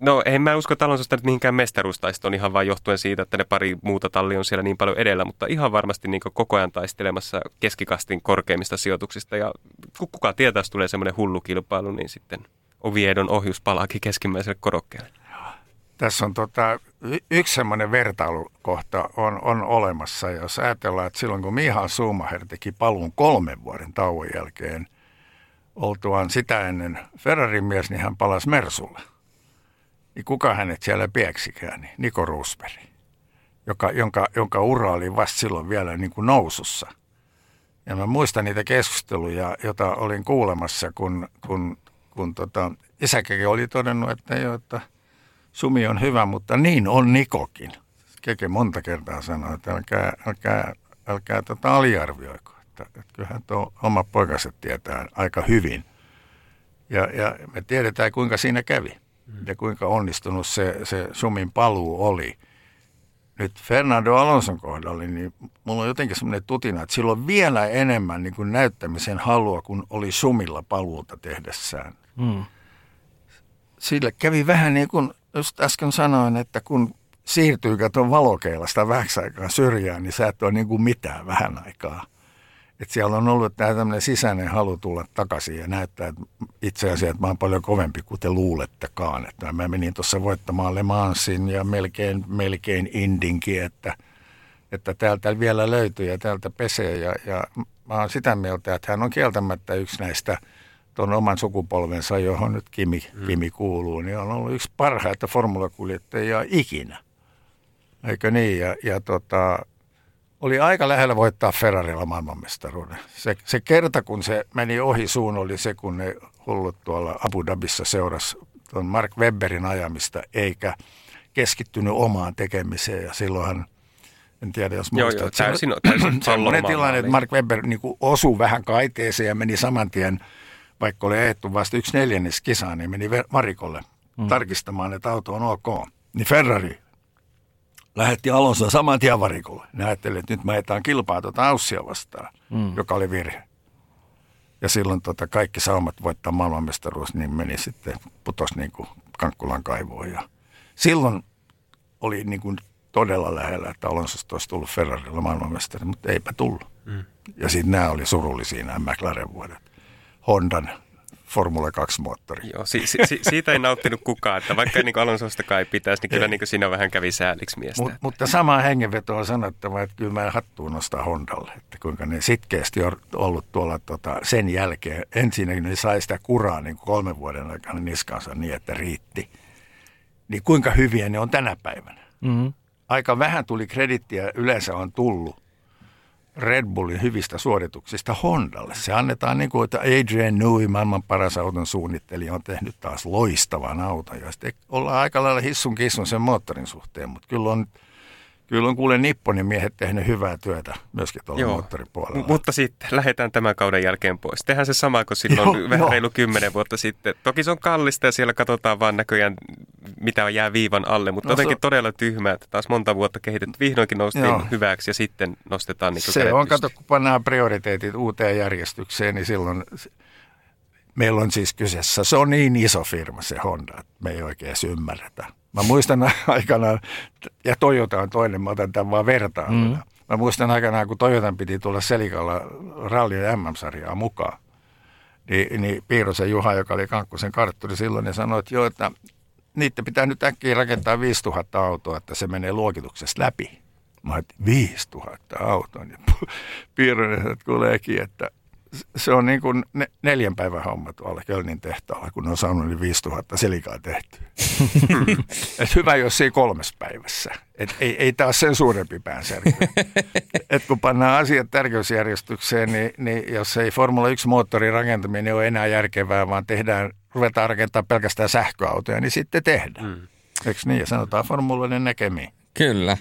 No en mä usko, että Alonsosta nyt mihinkään mestaruustaistoon ihan vain johtuen siitä, että ne pari muuta talli on siellä niin paljon edellä, mutta ihan varmasti niin koko ajan taistelemassa keskikastin korkeimmista sijoituksista. Ja kuka tietää, jos tulee semmoinen hullu kilpailu, niin sitten Oviedon ohjus palaakin keskimmäiselle korokkeelle. Tässä on tota, yksi semmoinen vertailukohta on, on olemassa. Jos ajatellaan, että silloin kun Miha Schumacher teki paluun kolmen vuoden tauon jälkeen oltuaan sitä ennen Ferrarin mies, niin hän palasi Mersulle. Niin kuka hänet siellä pieksikään? Niin Niko Rosberg, joka, jonka, jonka ura oli vasta silloin vielä niin kuin nousussa. Ja mä muistan niitä keskusteluja, joita olin kuulemassa, kun, kun, kun tota, isäkäkin oli todennut, että, jo, että – Sumi on hyvä, mutta niin on Nikokin. Keke monta kertaa sanoi, että älkää, älkää, älkää tota aliarvioiko. Että, että kyllähän tuo oma poikaset tietää aika hyvin. Ja, ja me tiedetään, kuinka siinä kävi. Ja kuinka onnistunut se, se Sumin paluu oli. Nyt Fernando Alonson kohdalla, niin mulla on jotenkin semmoinen tutina, että sillä on vielä enemmän niin kuin näyttämisen halua, kuin oli Sumilla paluuta tehdessään. Mm. Sille kävi vähän niin kuin just äsken sanoin, että kun siirtyy katon valokeilasta vähäksi aikaa syrjään, niin sä et ole niin kuin mitään vähän aikaa. Että siellä on ollut tämä tämmöinen sisäinen halu tulla takaisin ja näyttää, että itse asiassa että mä oon paljon kovempi kuin te luulettekaan. Että mä menin tuossa voittamaan Le Mansin ja melkein, melkein Indinkin, että, että täältä vielä löytyy ja täältä pesee. Ja, ja mä oon sitä mieltä, että hän on kieltämättä yksi näistä – tuon oman sukupolvensa, johon nyt Kimi, mm. Kimi kuuluu, niin on ollut yksi parhaita formulakuljettajia ikinä. Eikö niin? Ja, ja tota, oli aika lähellä voittaa Ferrarilla maailmanmestaruuden. Se, se kerta, kun se meni ohi suun, oli se, kun ne hullut tuolla Abu Dhabissa seurasi tuon Mark Webberin ajamista, eikä keskittynyt omaan tekemiseen. Ja silloinhan, en tiedä jos muistat, joo, joo, täysin, täysin sellainen tilanne, että Mark Webber niin osui vähän kaiteeseen ja meni saman tien – vaikka oli eettu vasta yksi neljännes kisaan, niin meni varikolle mm. tarkistamaan, että auto on ok. Niin Ferrari lähetti Alonso saman tien varikolle. Ne ajatteli, että nyt mä etään kilpaa tuota Aussia vastaan, mm. joka oli virhe. Ja silloin tota kaikki saumat voittaa maailmanmestaruus, niin meni sitten, putosi niin kuin Kankkulan kaivoon. Ja silloin oli niin kuin todella lähellä, että Alonsosta olisi tullut Ferrarilla maailmanmestari, mutta eipä tullut. Mm. Ja sitten nämä oli surullisia nämä McLaren vuodet. Hondan Formula 2-moottori. Joo, si- si- siitä ei nauttinut kukaan, että vaikka niin Alonsosta kai pitäisi, niin kyllä niin siinä vähän kävi sääliksi miestä. Mut, mutta samaa hengenvetoa on sanottava, että kyllä mä hattuun nostaa Hondalle, että kuinka ne sitkeästi on ollut tuolla tota, sen jälkeen. Ensinnäkin ne sai sitä kuraa niin kolmen vuoden aikana niskansa niin, että riitti. Niin kuinka hyviä ne on tänä päivänä. Mm-hmm. Aika vähän tuli kredittiä, yleensä on tullut Red Bullin hyvistä suorituksista Hondalle. Se annetaan niin kuin, että Adrian Newey, maailman paras auton suunnittelija, on tehnyt taas loistavan auton. Ja sitten ollaan aika lailla hissun kissun sen moottorin suhteen, mutta kyllä on Kyllä on kuule Nipponin miehet tehnyt hyvää työtä myöskin tuolla Joo, moottoripuolella. Mutta sitten lähdetään tämän kauden jälkeen pois. Tehdään se sama kuin silloin Joo, vähän jo. reilu kymmenen vuotta sitten. Toki se on kallista ja siellä katsotaan vaan näköjään, mitä jää viivan alle, mutta no, jotenkin se... todella tyhmää, että taas monta vuotta kehitetty. Vihdoinkin noustiin Joo. hyväksi ja sitten nostetaan niin Se on, kato, kun pannaan prioriteetit uuteen järjestykseen, niin silloin meillä on siis kyseessä, se on niin iso firma se Honda, että me ei oikein ymmärretä Mä muistan aikanaan, ja Toyota on toinen, mä otan tämän vaan vertaan. Mm. Mä muistan aikanaan, kun Toyotan piti tulla Selikalla ralli- ja MM-sarjaa mukaan. Niin, niin Piirosen Juha, joka oli Kankkusen kartturi silloin, niin sanoi, että joo, että niitä pitää nyt äkkiä rakentaa 5000 autoa, että se menee luokituksesta läpi. Mä ajattelin, 5000 autoa. Niin Piironen, että kuuleekin, että se on niin kuin ne, neljän päivän homma tuolla Kölnin tehtaalla, kun ne on saanut yli 5000 selikaa tehty. Et hyvä, jos ei kolmes päivässä. Et ei, ei taas sen suurempi päänsärky. Et kun pannaan asiat tärkeysjärjestykseen, niin, niin jos ei Formula 1 moottorin rakentaminen ole enää järkevää, vaan tehdään, ruvetaan rakentamaan pelkästään sähköautoja, niin sitten tehdään. Mm. Eikö niin? Ja sanotaan formuloiden näkemiin. Kyllä.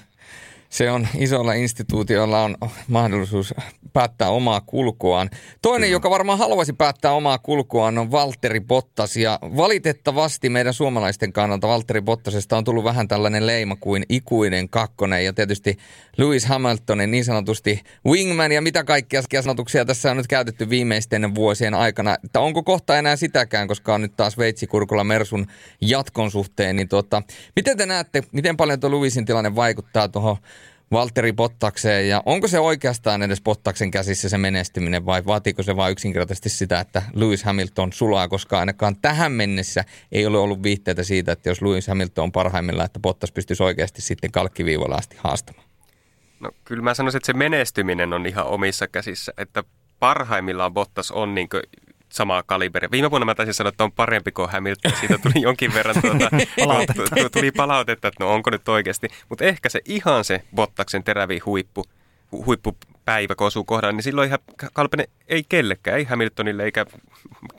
Se on isolla instituutiolla on mahdollisuus päättää omaa kulkuaan. Toinen, Kyllä. joka varmaan haluaisi päättää omaa kulkuaan, on Valtteri Bottas. Ja valitettavasti meidän suomalaisten kannalta Valtteri Bottasesta on tullut vähän tällainen leima kuin ikuinen kakkonen. Ja tietysti Lewis Hamiltonin niin sanotusti wingman ja mitä kaikkia sanotuksia tässä on nyt käytetty viimeisten vuosien aikana. Että onko kohta enää sitäkään, koska on nyt taas veitsikurkulla Mersun jatkon suhteen. Niin tuota, miten te näette, miten paljon tuo Lewisin tilanne vaikuttaa tuohon Valtteri Bottakseen ja onko se oikeastaan edes Bottaksen käsissä se menestyminen vai vaatiiko se vain yksinkertaisesti sitä, että Lewis Hamilton sulaa, koska ainakaan tähän mennessä ei ole ollut viitteitä siitä, että jos Lewis Hamilton on parhaimmillaan, että Bottas pystyisi oikeasti sitten kalkkiviivalla asti haastamaan. No kyllä mä sanoisin, että se menestyminen on ihan omissa käsissä, että parhaimmillaan Bottas on niin samaa kaliberia. Viime vuonna mä taisin sanoa, että on parempi kuin Hamilton. Siitä tuli jonkin verran tuota, palautetta. tuli palautetta, että no onko nyt oikeasti. Mutta ehkä se ihan se Bottaksen terävi huippu, huippupäivä, kun osuu kohdalla, niin silloin ihan kalpene ei kellekään, ei Hamiltonille eikä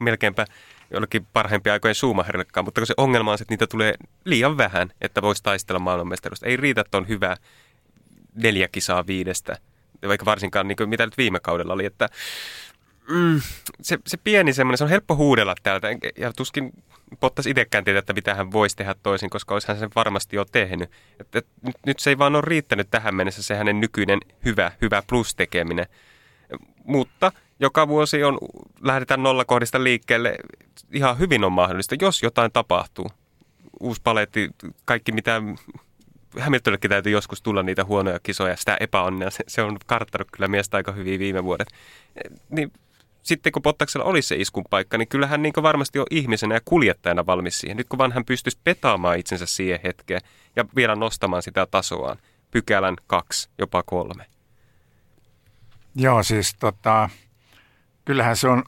melkeinpä jollekin parhaimpia aikojen Schumacherillekaan, mutta kun se ongelma on se, että niitä tulee liian vähän, että voisi taistella maailmanmestaruudesta. Ei riitä, että on hyvä neljä kisaa viidestä, vaikka varsinkaan niin kuin mitä nyt viime kaudella oli, että mm, se, se pieni semmoinen, se on helppo huudella täältä, ja tuskin Pottas itsekään tietää, että mitä hän voisi tehdä toisin, koska olisihan sen varmasti jo tehnyt. Et, et, nyt, nyt se ei vaan ole riittänyt tähän mennessä se hänen nykyinen hyvä, hyvä plus-tekeminen. Mutta joka vuosi on, lähdetään nollakohdista liikkeelle, ihan hyvin on mahdollista, jos jotain tapahtuu. Uusi paletti, kaikki mitä Hamiltonillekin täytyy joskus tulla niitä huonoja kisoja, sitä epäonnea. Se, se on karttanut kyllä miestä aika hyvin viime vuodet. Niin sitten kun Bottaksella olisi se iskun paikka, niin kyllähän niin varmasti on ihmisenä ja kuljettajana valmis siihen. Nyt kun vaan hän pystyisi petaamaan itsensä siihen hetkeen ja vielä nostamaan sitä tasoaan, pykälän kaksi, jopa kolme. Joo, siis tota, kyllähän se on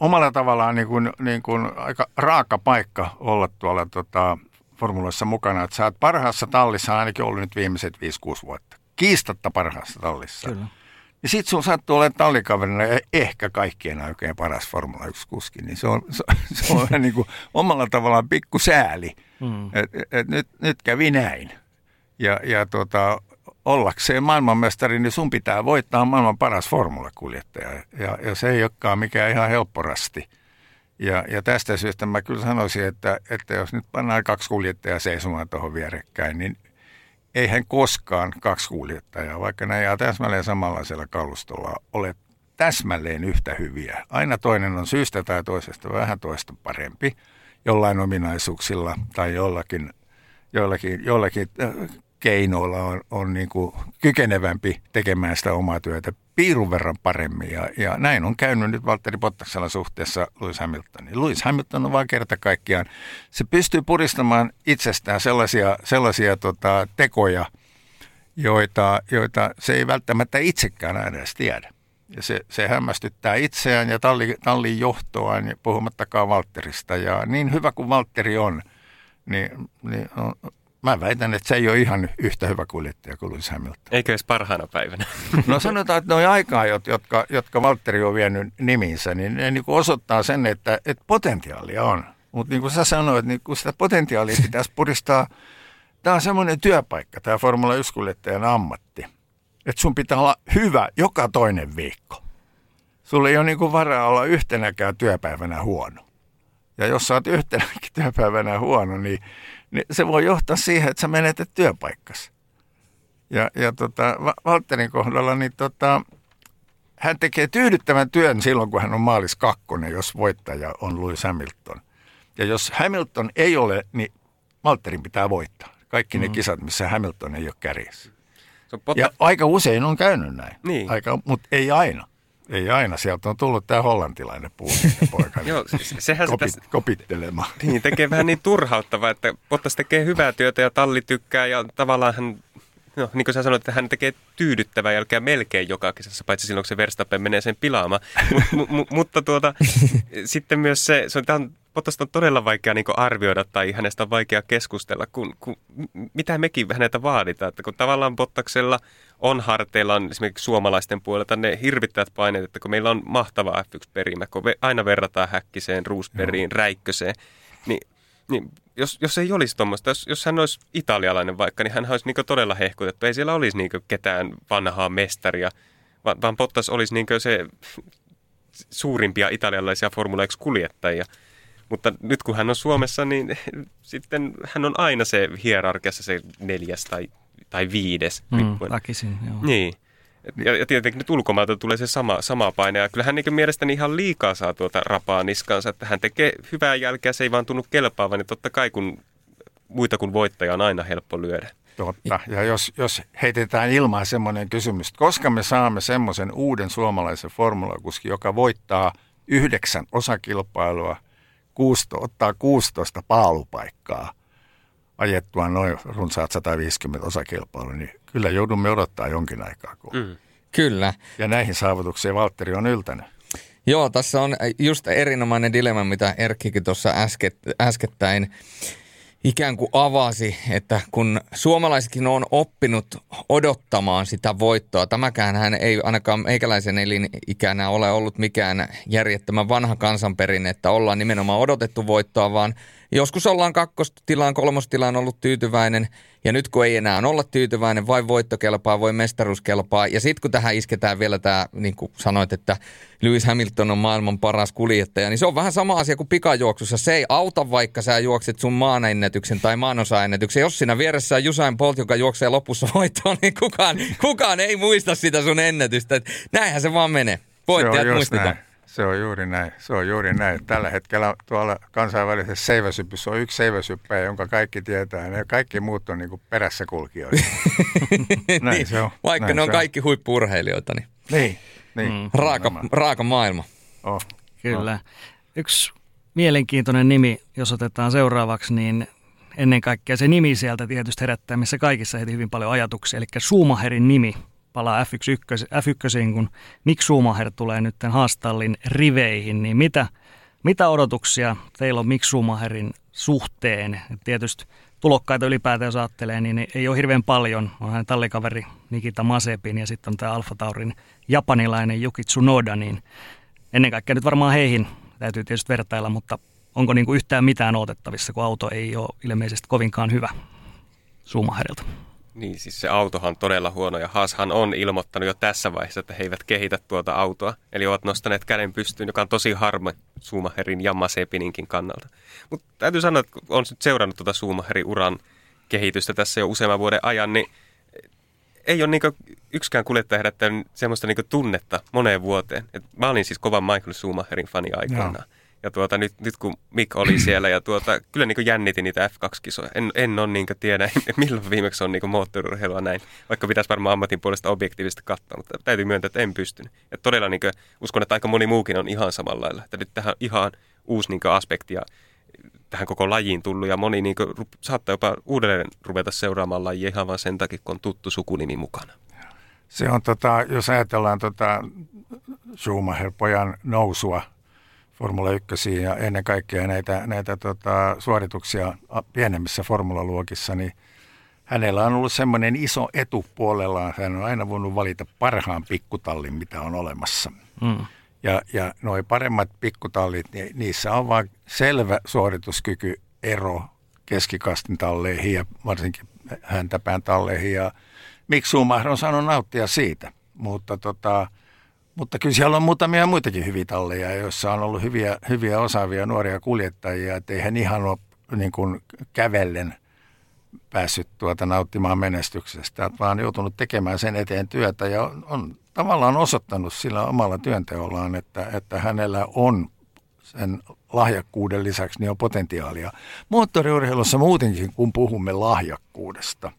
omalla tavallaan niin kuin, niin kuin aika raaka paikka olla tuolla tota, formuloissa mukana. Että sä oot parhaassa tallissa ainakin ollut nyt viimeiset 5-6 vuotta. Kiistatta parhaassa tallissa. Kyllä. Ja sit sun sattuu olemaan tallikaverina ja ehkä kaikkien aikojen paras Formula 1-kuski, niin se on, se, se on niin kuin omalla tavallaan pikku sääli. Mm. Et, et nyt, nyt kävi näin. Ja, ja tota, ollakseen maailmanmestari, niin sun pitää voittaa maailman paras formulakuljettaja. Ja, ja se ei olekaan mikään ihan helpporasti. Ja, ja tästä syystä mä kyllä sanoisin, että, että jos nyt pannaan kaksi kuljettajaa seisomaan tuohon vierekkäin, niin eihän koskaan kaksi kuljettajaa, vaikka ne ajaa täsmälleen samanlaisella kalustolla, ole täsmälleen yhtä hyviä. Aina toinen on syystä tai toisesta vähän toista parempi jollain ominaisuuksilla tai jollakin, jollakin, jollakin äh, keinoilla on, on niin kuin kykenevämpi tekemään sitä omaa työtä piirun verran paremmin. Ja, ja näin on käynyt nyt Valtteri Bottaksella suhteessa Lewis Hamiltoniin. Lewis Hamilton on vain kerta kaikkiaan, se pystyy puristamaan itsestään sellaisia, sellaisia tota, tekoja, joita, joita se ei välttämättä itsekään aina edes tiedä. Ja se, se hämmästyttää itseään ja talli, tallin johtoaan, puhumattakaan Valtterista. Ja niin hyvä kuin Valtteri on, niin, niin on, Mä väitän, että se ei ole ihan yhtä hyvä kuljettaja kuin Lewis Hamilton. Eikö edes parhaana päivänä? No sanotaan, että noin aikaa, jotka, jotka Valtteri on vienyt niminsä, niin ne niin kuin osoittaa sen, että, että potentiaalia on. Mutta niin kuin sä sanoit, niin kun sitä potentiaalia pitäisi puristaa, tämä on semmoinen työpaikka, tämä Formula 1-kuljettajan ammatti. Että sun pitää olla hyvä joka toinen viikko. Sulla ei ole niin kuin varaa olla yhtenäkään työpäivänä huono. Ja jos sä oot yhtenäkin työpäivänä huono, niin niin se voi johtaa siihen, että sä menetät työpaikkas. Ja, ja tota, Valtterin kohdalla, niin tota, hän tekee tyydyttävän työn silloin, kun hän on maalis kakkonen, jos voittaja on Lewis Hamilton. Ja jos Hamilton ei ole, niin Valtterin pitää voittaa. Kaikki mm. ne kisat, missä Hamilton ei ole kärjessä. Ja aika usein on käynyt näin, niin. aika, mutta ei aina. Ei aina, sieltä on tullut tämä hollantilainen poika Joo, sehän kopit, tässä, kopittelemaan. Niin, tekee vähän niin turhauttavaa, että Bottas tekee hyvää työtä ja talli tykkää ja tavallaan hän, no, niin kuin sä sanoit, että hän tekee tyydyttävää jälkeen melkein joka kisassa, paitsi silloin kun se Verstappen menee sen pilaamaan. Mut, mu, mutta tuota, sitten myös se, se on, tämä on Bottasta on todella vaikea niin arvioida tai hänestä on vaikea keskustella, kun, kun mitä mekin häneltä vaaditaan. Että kun tavallaan Bottaksella on harteillaan esimerkiksi suomalaisten puolelta ne hirvittävät paineet, että kun meillä on mahtava F1-perimä, kun aina verrataan Häkkiseen, Ruusperiin, Räikköseen, niin Niin, jos, jos ei olisi tuommoista, jos, jos hän olisi italialainen vaikka, niin hän olisi niin todella hehkutettu. Ei siellä olisi niin ketään vanhaa mestaria, vaan, vaan Bottas olisi niin se suurimpia italialaisia Formula 1-kuljettajia. Mutta nyt kun hän on Suomessa, niin sitten hän on aina se hierarkiassa se neljäs tai, tai viides. Mm, väkisin, joo. Niin. Ja, ja tietenkin nyt ulkomailta tulee se sama, sama paine. Ja kyllä hän niin mielestäni ihan liikaa saa tuota rapaa niskansa, että hän tekee hyvää jälkeä, se ei vaan tunnu kelpaavan. niin totta kai kun muita kuin voittaja on aina helppo lyödä. Totta. Ja jos, jos heitetään ilmaan semmoinen kysymys, koska me saamme semmoisen uuden suomalaisen formulakuski, joka voittaa yhdeksän osakilpailua, 16, ottaa 16 paalupaikkaa ajettua noin runsaat 150 osakilpailua, niin kyllä joudumme odottaa jonkin aikaa. Kun... Mm. Kyllä. Ja näihin saavutuksiin Valtteri on yltänyt. Joo, tässä on just erinomainen dilemma, mitä Erkkikin tuossa äsket, äskettäin ikään kuin avasi, että kun suomalaisetkin on oppinut odottamaan sitä voittoa, tämäkään hän ei ainakaan meikäläisen elinikänä ole ollut mikään järjettömän vanha kansanperinne, että ollaan nimenomaan odotettu voittoa, vaan joskus ollaan kakkostilaan, kolmostilaan ollut tyytyväinen – ja nyt kun ei enää olla tyytyväinen, vai voitto kelpaa, voi mestaruus kelpaa. Ja sitten kun tähän isketään vielä tämä, niin kuin sanoit, että Lewis Hamilton on maailman paras kuljettaja, niin se on vähän sama asia kuin pikajuoksussa. Se ei auta, vaikka sä juokset sun maanennätyksen tai maanosaennätyksen. Jos siinä vieressä on Jusain Bolt, joka juoksee lopussa voittoon, niin kukaan, kukaan ei muista sitä sun ennätystä. Et näinhän se vaan menee. Voittajat muistetaan. Näin. Se on juuri näin. Se on juuri näin. Tällä hetkellä tuolla kansainvälisessä seiväsypyssä on yksi seiväsyppäjä, jonka kaikki tietää. Ja kaikki muut on niin perässä kulkijoita. näin niin, se on. Vaikka näin ne on on kaikki huippurheilijoita. Niin, niin, niin. Mm. Raaka, raaka maailma. Oh. Kyllä. Oh. Yksi mielenkiintoinen nimi, jos otetaan seuraavaksi, niin ennen kaikkea se nimi sieltä tietysti herättää, missä kaikissa heti hyvin paljon ajatuksia. Eli Suumaherin nimi palaa F1, F1 kun Mick Schumacher tulee nyt haastallin riveihin, niin mitä, mitä odotuksia teillä on Mick Schumacherin suhteen? Tietysti tulokkaita ylipäätään jos ajattelee, niin ei ole hirveän paljon. On hänen tallikaveri Nikita Masepin ja sitten on tämä Alfa Taurin japanilainen Yuki Tsunoda, niin ennen kaikkea nyt varmaan heihin täytyy tietysti vertailla, mutta onko niin kuin yhtään mitään odotettavissa, kun auto ei ole ilmeisesti kovinkaan hyvä Schumacherilta? Niin, siis se autohan on todella huono ja Haashan on ilmoittanut jo tässä vaiheessa, että he eivät kehitä tuota autoa. Eli ovat nostaneet käden pystyyn, joka on tosi harmi Suumaherin ja Masepininkin kannalta. Mutta täytyy sanoa, että on nyt seurannut tuota Suumaherin uran kehitystä tässä jo useamman vuoden ajan, niin ei ole niin yksikään kuljettaja herättänyt semmoista niin tunnetta moneen vuoteen. Et mä olin siis kova Michael Schumacherin fani aikanaan. No. Ja tuota, nyt, nyt kun Mick oli siellä ja tuota, kyllä niin jännitin niitä F2-kisoja. En, en ole niin tiedä, milloin viimeksi on niin moottoriurheilua näin. Vaikka pitäisi varmaan ammatin puolesta objektiivisesti katsoa, mutta täytyy myöntää, että en pystynyt. Ja todella niin kuin, uskon, että aika moni muukin on ihan samalla lailla. Että nyt tähän ihan uusi niin aspekti ja tähän koko lajiin tullut ja moni niin kuin, saattaa jopa uudelleen ruveta seuraamaan lajia ihan vain sen takia, kun on tuttu sukunimi mukana. Se on, tota, jos ajatellaan tota Schumacher-pojan nousua Formula 1 ja ennen kaikkea näitä, näitä tota, suorituksia pienemmissä formulaluokissa, niin hänellä on ollut semmoinen iso etu puolellaan. Hän on aina voinut valita parhaan pikkutallin, mitä on olemassa. Mm. Ja, ja nuo paremmat pikkutallit, niin niissä on vain selvä suorituskykyero keskikastin talleihin ja varsinkin häntäpään talleihin. Ja miksi Schumacher on saanut nauttia siitä, mutta tota, mutta kyllä siellä on muutamia muitakin hyviä talleja, joissa on ollut hyviä, hyviä osaavia nuoria kuljettajia, että eihän ihan ole niin kuin kävellen päässyt tuota nauttimaan menestyksestä, vaan joutunut tekemään sen eteen työtä ja on, on tavallaan osoittanut sillä omalla työnteollaan, että, että hänellä on sen lahjakkuuden lisäksi niin on potentiaalia. Moottoriurheilussa muutenkin, kun puhumme lahjakkuudesta,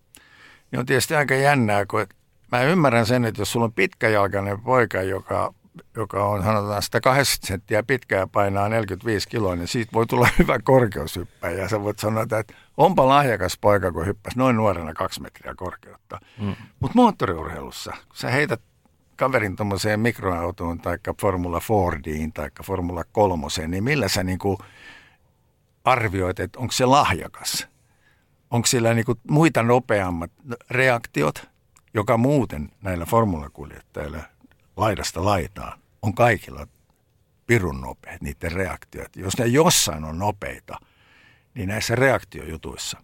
niin on tietysti aika jännää, kun mä ymmärrän sen, että jos sulla on pitkäjalkainen poika, joka, joka on sanotaan 180 senttiä pitkä ja painaa 45 kiloa, niin siitä voi tulla hyvä korkeushyppäjä. Ja sä voit sanoa, että onpa lahjakas poika, kun hyppäsi noin nuorena kaksi metriä korkeutta. Mm. Mutta moottoriurheilussa, kun sä heität kaverin tuommoiseen mikroautoon tai Formula Fordiin tai Formula kolmoseen, niin millä sä niinku arvioit, että onko se lahjakas? Onko sillä niinku muita nopeammat reaktiot? Joka muuten näillä formulakuljettajilla laidasta laitaan on kaikilla pirun nopeat, niiden reaktiot. Jos ne jossain on nopeita, niin näissä reaktiojutuissa.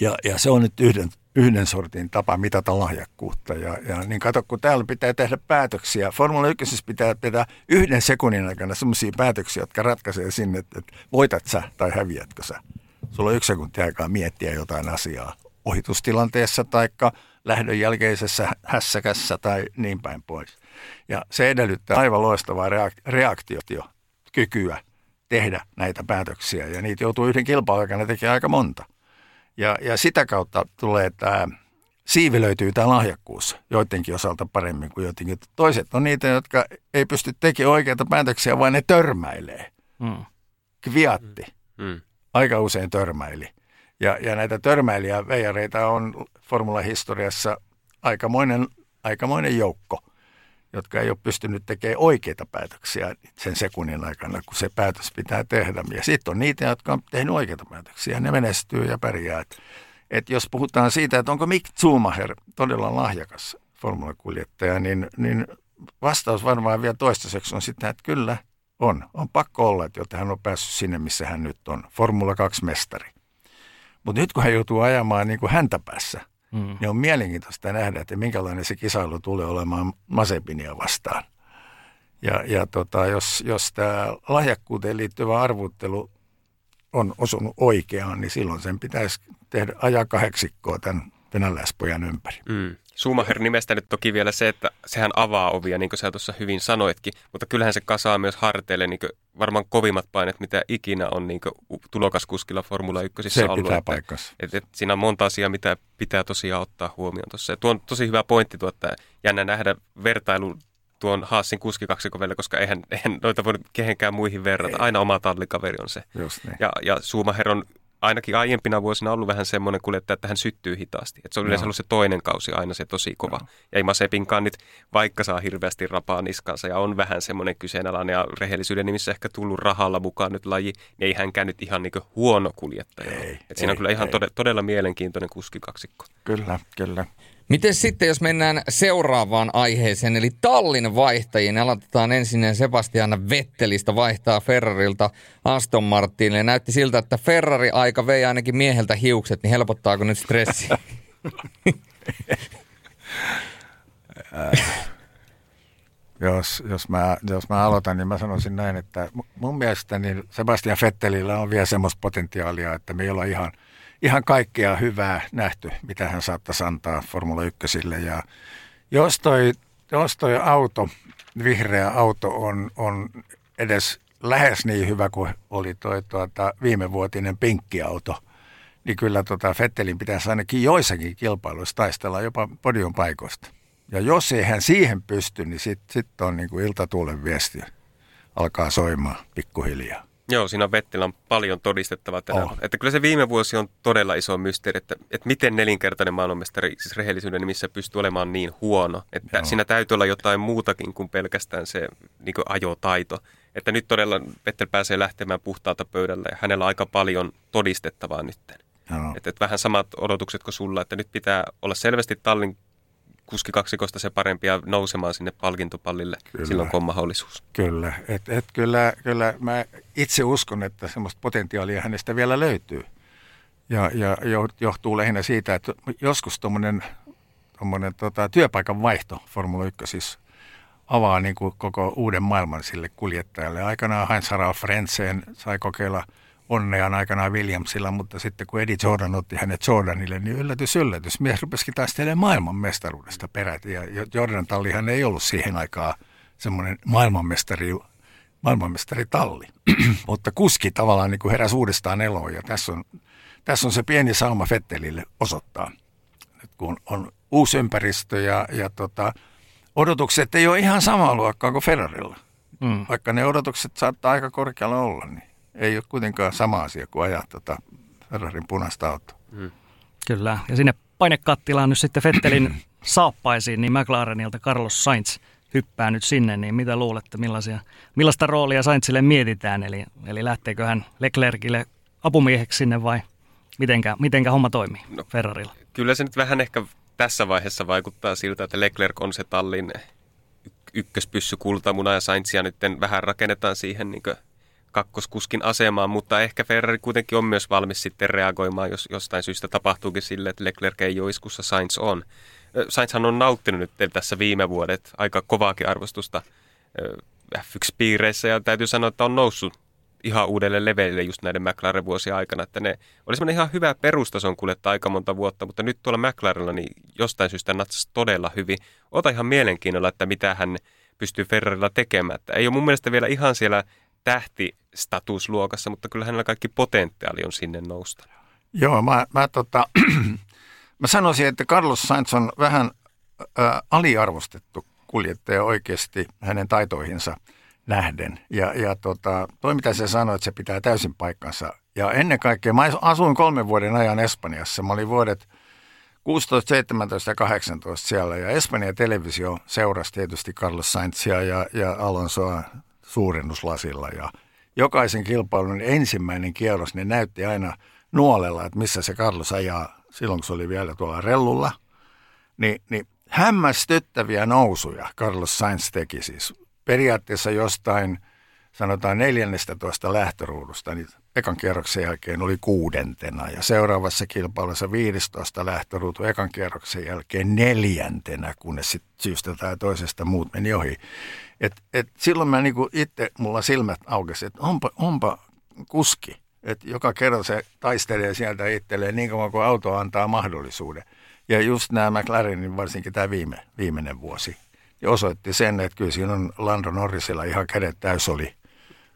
Ja, ja se on nyt yhden, yhden sortin tapa mitata lahjakkuutta. Ja, ja niin kato, kun täällä pitää tehdä päätöksiä. Formula 1 pitää tehdä yhden sekunnin aikana sellaisia päätöksiä, jotka ratkaisee sinne, että voitat sä tai häviätkö sä. Sulla on yksi sekunti aikaa miettiä jotain asiaa ohitustilanteessa tai lähdön jälkeisessä hässäkässä tai niin päin pois. Ja se edellyttää aivan loistavaa reaktiokykyä tehdä näitä päätöksiä ja niitä joutuu yhden kilpailun aikana tekemään aika monta. Ja, ja sitä kautta tulee tämä, siivilöityy tämä lahjakkuus joidenkin osalta paremmin kuin joidenkin. Toiset on niitä, jotka ei pysty tekemään oikeita päätöksiä, vaan ne törmäilee. Mm. Kviatti. Mm. Aika usein törmäili. Ja, ja näitä törmäilijäveijareita on formulahistoriassa aikamoinen, aikamoinen joukko, jotka ei ole pystynyt tekemään oikeita päätöksiä sen sekunnin aikana, kun se päätös pitää tehdä. Ja sitten on niitä, jotka on tehnyt oikeita päätöksiä, ne menestyy ja pärjää. Et, et jos puhutaan siitä, että onko Mick Schumacher todella lahjakas formulakuljettaja, niin, niin vastaus varmaan vielä toistaiseksi on sitä, että kyllä on. On pakko olla, että jotta hän on päässyt sinne, missä hän nyt on. Formula 2-mestari. Mutta nyt kun hän joutuu ajamaan niin kuin häntä päässä, mm. niin on mielenkiintoista nähdä, että minkälainen se kisailu tulee olemaan Masepinia vastaan. Ja, ja tota, jos, jos tämä lahjakkuuteen liittyvä arvuttelu on osunut oikeaan, niin silloin sen pitäisi tehdä ajaa kahdeksikkoa tämän venäläispojan ympäri. Mm. Schumacher nimestä nyt toki vielä se, että sehän avaa ovia, niin kuin sä tuossa hyvin sanoitkin, mutta kyllähän se kasaa myös harteille niin varmaan kovimmat painet, mitä ikinä on niin tulokaskuskilla Formula 1 se ollut. pitää paikkansa. Et, et, siinä on monta asiaa, mitä pitää tosiaan ottaa huomioon tuossa. tuo on tosi hyvä pointti tuo, että jännä nähdä vertailu tuon Haasin kuskikaksikon välillä, koska eihän, eihän noita voi kehenkään muihin verrata. Aina oma tallikaveri on se. Just niin. Ja, ja Schumacher on ainakin aiempina vuosina ollut vähän semmoinen kuljettaja, että hän syttyy hitaasti. Että se on yleensä ollut se toinen kausi aina se tosi kova. Joo. Ja ei Masepinkaan nyt, vaikka saa hirveästi rapaa niskansa ja on vähän semmoinen kyseenalainen ja rehellisyyden nimissä ehkä tullut rahalla mukaan nyt laji, niin ei hänkään nyt ihan niin huono kuljettaja. Ei, Et siinä ei, on kyllä ihan ei. todella mielenkiintoinen kuskikaksikko. Kyllä, kyllä. Miten sitten, jos mennään seuraavaan aiheeseen, eli tallin vaihtajiin. Aloitetaan ensin Sebastian Vettelistä vaihtaa Ferrarilta Aston Martinille. Näytti siltä, että Ferrari aika vei ainakin mieheltä hiukset, niin helpottaako nyt stressi? jos, jos, mä, jos mä aloitan, niin mä sanoisin näin, että mun mielestä niin Sebastian Vettelillä on vielä semmoista potentiaalia, että me ei olla ihan – ihan kaikkea hyvää nähty, mitä hän saattaisi antaa Formula 1. Ja jos toi, jos toi auto, vihreä auto on, on edes lähes niin hyvä kuin oli toi tuota, viimevuotinen pinkkiauto, niin kyllä tuota Fettelin pitäisi ainakin joissakin kilpailuissa taistella jopa podion paikoista. Ja jos ei hän siihen pysty, niin sitten sit on niin kuin iltatuulen viesti alkaa soimaan pikkuhiljaa. Joo, siinä on Vettelä on paljon todistettavaa tähän. Oh. Että kyllä se viime vuosi on todella iso mysteeri, että, että miten nelinkertainen maailmanmestari siis rehellisyyden nimissä pystyy olemaan niin huono. Että Joo. siinä täytyy olla jotain muutakin kuin pelkästään se niin kuin ajotaito. Että nyt todella Vettel pääsee lähtemään puhtaalta pöydällä ja hänellä on aika paljon todistettavaa nyt. Että, että vähän samat odotukset kuin sulla, että nyt pitää olla selvästi tallin kuskikaksikosta se parempi ja nousemaan sinne palkintopallille kyllä. silloin, kun on mahdollisuus. Kyllä, et, et kyllä, kyllä mä itse uskon, että semmoista potentiaalia hänestä vielä löytyy. Ja, ja johtuu lähinnä siitä, että joskus tuommoinen tota, työpaikan vaihto Formula 1 siis avaa niin kuin koko uuden maailman sille kuljettajalle. Aikanaan Heinz Harald Frentzen sai kokeilla – onneaan aikanaan Williamsilla, mutta sitten kun Eddie Jordan otti hänet Jordanille, niin yllätys, yllätys. Mies rupesikin taistelemaan maailman mestaruudesta peräti. Ja Jordan tallihan ei ollut siihen aikaan semmoinen maailmanmestari, maailmanmestari talli. mutta kuski tavallaan niin kuin heräsi uudestaan eloon ja tässä on, tässä on se pieni sauma Fettelille osoittaa. Nyt kun on uusi ympäristö ja, ja tota, odotukset ei ole ihan samaa luokkaa kuin Ferrarilla. Mm. Vaikka ne odotukset saattaa aika korkealla olla, niin ei ole kuitenkaan sama asia kuin ajaa tota Ferrarin punaista autoa. Hmm. Kyllä, ja sinne painekattilaan nyt sitten Fettelin saappaisiin, niin McLarenilta Carlos Sainz hyppää nyt sinne, niin mitä luulette, millaisia, millaista roolia Sainzille mietitään, eli, eli lähteekö hän Leclercille apumieheksi sinne vai mitenkä, mitenkä homma toimii no, Ferrarilla? Kyllä se nyt vähän ehkä tässä vaiheessa vaikuttaa siltä, että Leclerc on se tallin ykköspyssy kultamuna ja Sainzia nyt vähän rakennetaan siihen niin kakkoskuskin asemaan, mutta ehkä Ferrari kuitenkin on myös valmis sitten reagoimaan, jos jostain syystä tapahtuukin sille, että Leclerc ei ole iskussa, Sainz on. Sainzhan on nauttinut nyt tässä viime vuodet aika kovaakin arvostusta F1-piireissä ja täytyy sanoa, että on noussut ihan uudelle levelille just näiden McLaren vuosien aikana, että ne oli semmoinen ihan hyvä perustason kuljettaa aika monta vuotta, mutta nyt tuolla McLarenilla niin jostain syystä natsasi todella hyvin. Ota ihan mielenkiinnolla, että mitä hän pystyy Ferrarilla tekemään. Että ei ole mun mielestä vielä ihan siellä tähtistatusluokassa, mutta kyllä hänellä kaikki potentiaali on sinne nousta. Joo, mä, mä, tota, mä sanoisin, että Carlos Sainz on vähän ä, aliarvostettu kuljettaja oikeasti hänen taitoihinsa nähden. Ja, ja tota, toi mitä se sanoi, että se pitää täysin paikkansa. Ja ennen kaikkea, mä asuin kolmen vuoden ajan Espanjassa. Mä olin vuodet 16, 17 ja 18 siellä. Ja Espanjan televisio seurasi tietysti Carlos Sainzia ja, ja Alonsoa suurennuslasilla. Ja jokaisen kilpailun ensimmäinen kierros, ne näytti aina nuolella, että missä se Carlos ajaa silloin, kun se oli vielä tuolla rellulla. Ni, niin hämmästyttäviä nousuja Carlos Sainz teki siis. Periaatteessa jostain, sanotaan 14 lähtöruudusta, niin ekan kierroksen jälkeen oli kuudentena ja seuraavassa kilpailussa 15 lähtöruutu ekan kierroksen jälkeen neljäntenä, kunnes sitten syystä tai toisesta muut meni ohi. Et, et silloin mä niinku itse, mulla silmät aukesi, että onpa, onpa kuski, että joka kerta se taistelee sieltä itselleen niin kauan kuin auto antaa mahdollisuuden. Ja just nämä McLarenin, varsinkin tämä viime, viimeinen vuosi, ja osoitti sen, että kyllä siinä on Lando Norrisilla ihan kädet täys oli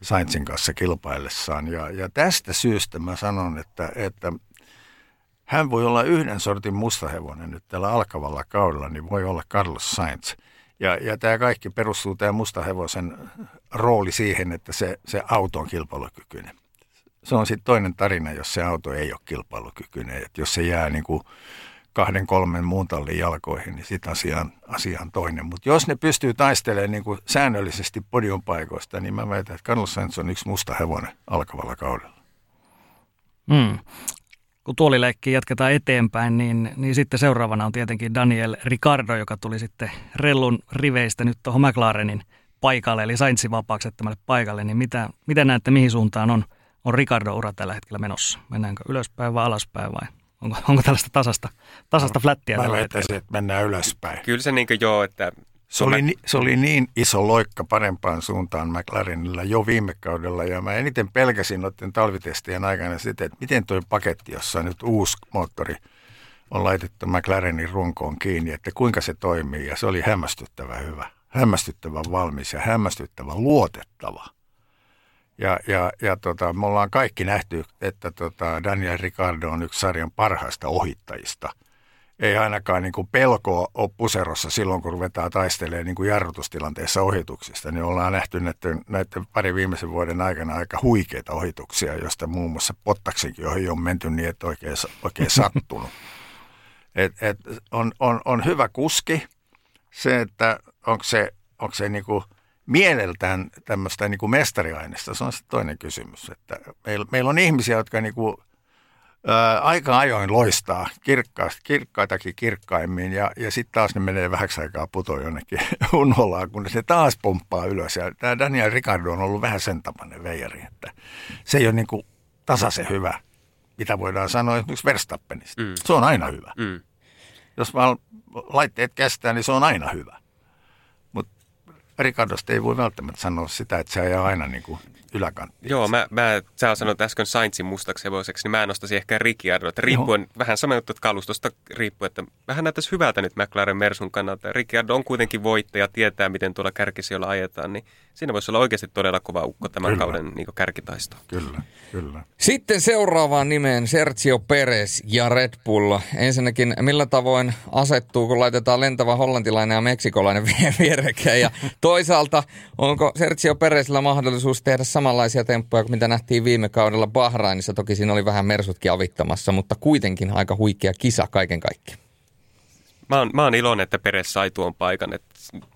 Sainzin kanssa kilpaillessaan. Ja, ja tästä syystä mä sanon, että, että hän voi olla yhden sortin mustahevonen nyt tällä alkavalla kaudella, niin voi olla Carlos Sainz. Ja, ja tämä kaikki perustuu tämä mustahevosen rooli siihen, että se, se auto on kilpailukykyinen. Se on sitten toinen tarina, jos se auto ei ole kilpailukykyinen. Et jos se jää niin kuin kahden, kolmen muun tallin jalkoihin, niin sitten asia, asia on toinen. Mutta jos ne pystyy taistelemaan niin kuin säännöllisesti podiumpaikoista, niin mä väitän, että Carlos Sainz on yksi musta hevonen alkavalla kaudella. Hmm. Kun tuolileikki jatketaan eteenpäin, niin, niin sitten seuraavana on tietenkin Daniel Ricardo, joka tuli sitten Rellun riveistä nyt tuohon McLarenin paikalle, eli Sainzin vapaaksi paikalle. Niin mitä, mitä näette, mihin suuntaan on, on Ricardo-ura tällä hetkellä menossa? Mennäänkö ylöspäin vai alaspäin vai Onko, onko tällaista tasasta, tasasta no, flättiä Mä väittäisin, että mennään ylöspäin. Kyllä se niin joo, että... Se oli, se oli niin iso loikka parempaan suuntaan McLarenilla jo viime kaudella ja mä eniten pelkäsin noiden talvitestien aikana sitä, että miten tuo paketti, jossa nyt uusi moottori on laitettu McLarenin runkoon kiinni, että kuinka se toimii ja se oli hämmästyttävä hyvä, hämmästyttävä valmis ja hämmästyttävä luotettava. Ja, ja, ja tota, me ollaan kaikki nähty, että tota Daniel Ricardo on yksi sarjan parhaista ohittajista. Ei ainakaan niin kuin pelkoa ole puserossa silloin, kun ruvetaan taistelemaan niin kuin jarrutustilanteessa ohituksista. Niin ollaan nähty näiden, näiden pari viimeisen vuoden aikana aika huikeita ohituksia, joista muun muassa Pottaksenkin ohi on menty niin, että oikein, oikein sattunut. Et, et on, on, on hyvä kuski. Se, että onko se, onko se niin kuin – mieleltään tämmöistä niin kuin mestariaineista, se on sitten toinen kysymys. Että meillä, meillä on ihmisiä, jotka niin kuin, ää, aika ajoin loistaa kirkkaasti, kirkkaitakin kirkkaimmin ja, ja sitten taas ne menee vähäksi aikaa putoa jonnekin unholaan, kun se taas pomppaa ylös. Ja tämä Daniel Ricardo on ollut vähän sen tapainen veijari, että se ei ole niin kuin tasaisen hyvä, mitä voidaan sanoa esimerkiksi Verstappenista. Mm. Se on aina hyvä. Mm. Jos vaan laitteet kestää, niin se on aina hyvä. Ricardosta ei voi välttämättä sanoa sitä, että se ajaa aina niin kuin yläkanttiin. Joo, mä, mä, sä sanoit äsken Sainzin mustaksi hevoseksi, niin mä nostaisin ehkä Ricciardo. Että riippuen, Joo. vähän sama juttu, että kalustosta riippuu, että vähän näyttäisi hyvältä nyt McLaren Mersun kannalta. Ricciardo on kuitenkin voittaja, tietää miten tuolla kärkisijoilla ajetaan, niin siinä voisi olla oikeasti todella kova ukko tämän kyllä. kauden niin kärkitaisto. Kyllä, kyllä. Sitten seuraavaan nimeen Sergio Perez ja Red Bull. Ensinnäkin, millä tavoin asettuu, kun laitetaan lentävä hollantilainen ja meksikolainen vierekkäin? Ja toisaalta, onko Sergio Perezillä mahdollisuus tehdä samanlaisia temppuja kuin mitä nähtiin viime kaudella Bahrainissa? Toki siinä oli vähän mersutkin avittamassa, mutta kuitenkin aika huikea kisa kaiken kaikkiaan. Mä oon, mä oon iloinen, että Peres sai tuon paikan. Et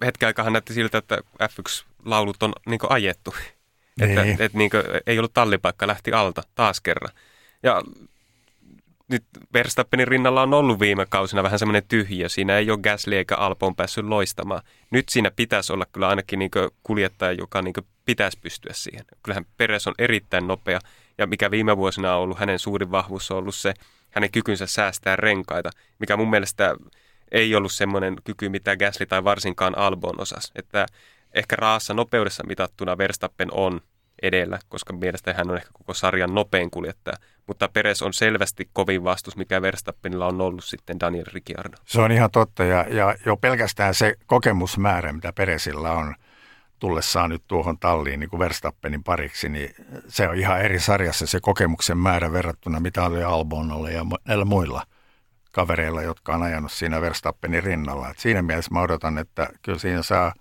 hetken aikaa näytti siltä, että F1-laulut on niin ajettu. Niin. Että et, niin ei ollut tallipaikka, lähti alta taas kerran. Ja nyt Verstappenin rinnalla on ollut viime kausina vähän semmoinen tyhjö. Siinä ei ole Gasly eikä Albon päässyt loistamaan. Nyt siinä pitäisi olla kyllä ainakin niin kuljettaja, joka niin pitäisi pystyä siihen. Kyllähän Peres on erittäin nopea ja mikä viime vuosina on ollut hänen suurin vahvuus on ollut se hänen kykynsä säästää renkaita, mikä mun mielestä ei ollut semmoinen kyky, mitä Gasly tai varsinkaan Albon osas. Että ehkä raassa nopeudessa mitattuna Verstappen on edellä, koska mielestäni hän on ehkä koko sarjan nopein kuljettaja. Mutta Peres on selvästi kovin vastus, mikä Verstappenilla on ollut sitten Daniel Ricciardo. Se on ihan totta ja, ja jo pelkästään se kokemusmäärä, mitä Peresillä on tullessaan nyt tuohon talliin niin kuin Verstappenin pariksi, niin se on ihan eri sarjassa se kokemuksen määrä verrattuna mitä oli Albonolle ja näillä muilla kavereilla, jotka on ajanut siinä Verstappenin rinnalla. Et siinä mielessä mä odotan, että kyllä siinä saa,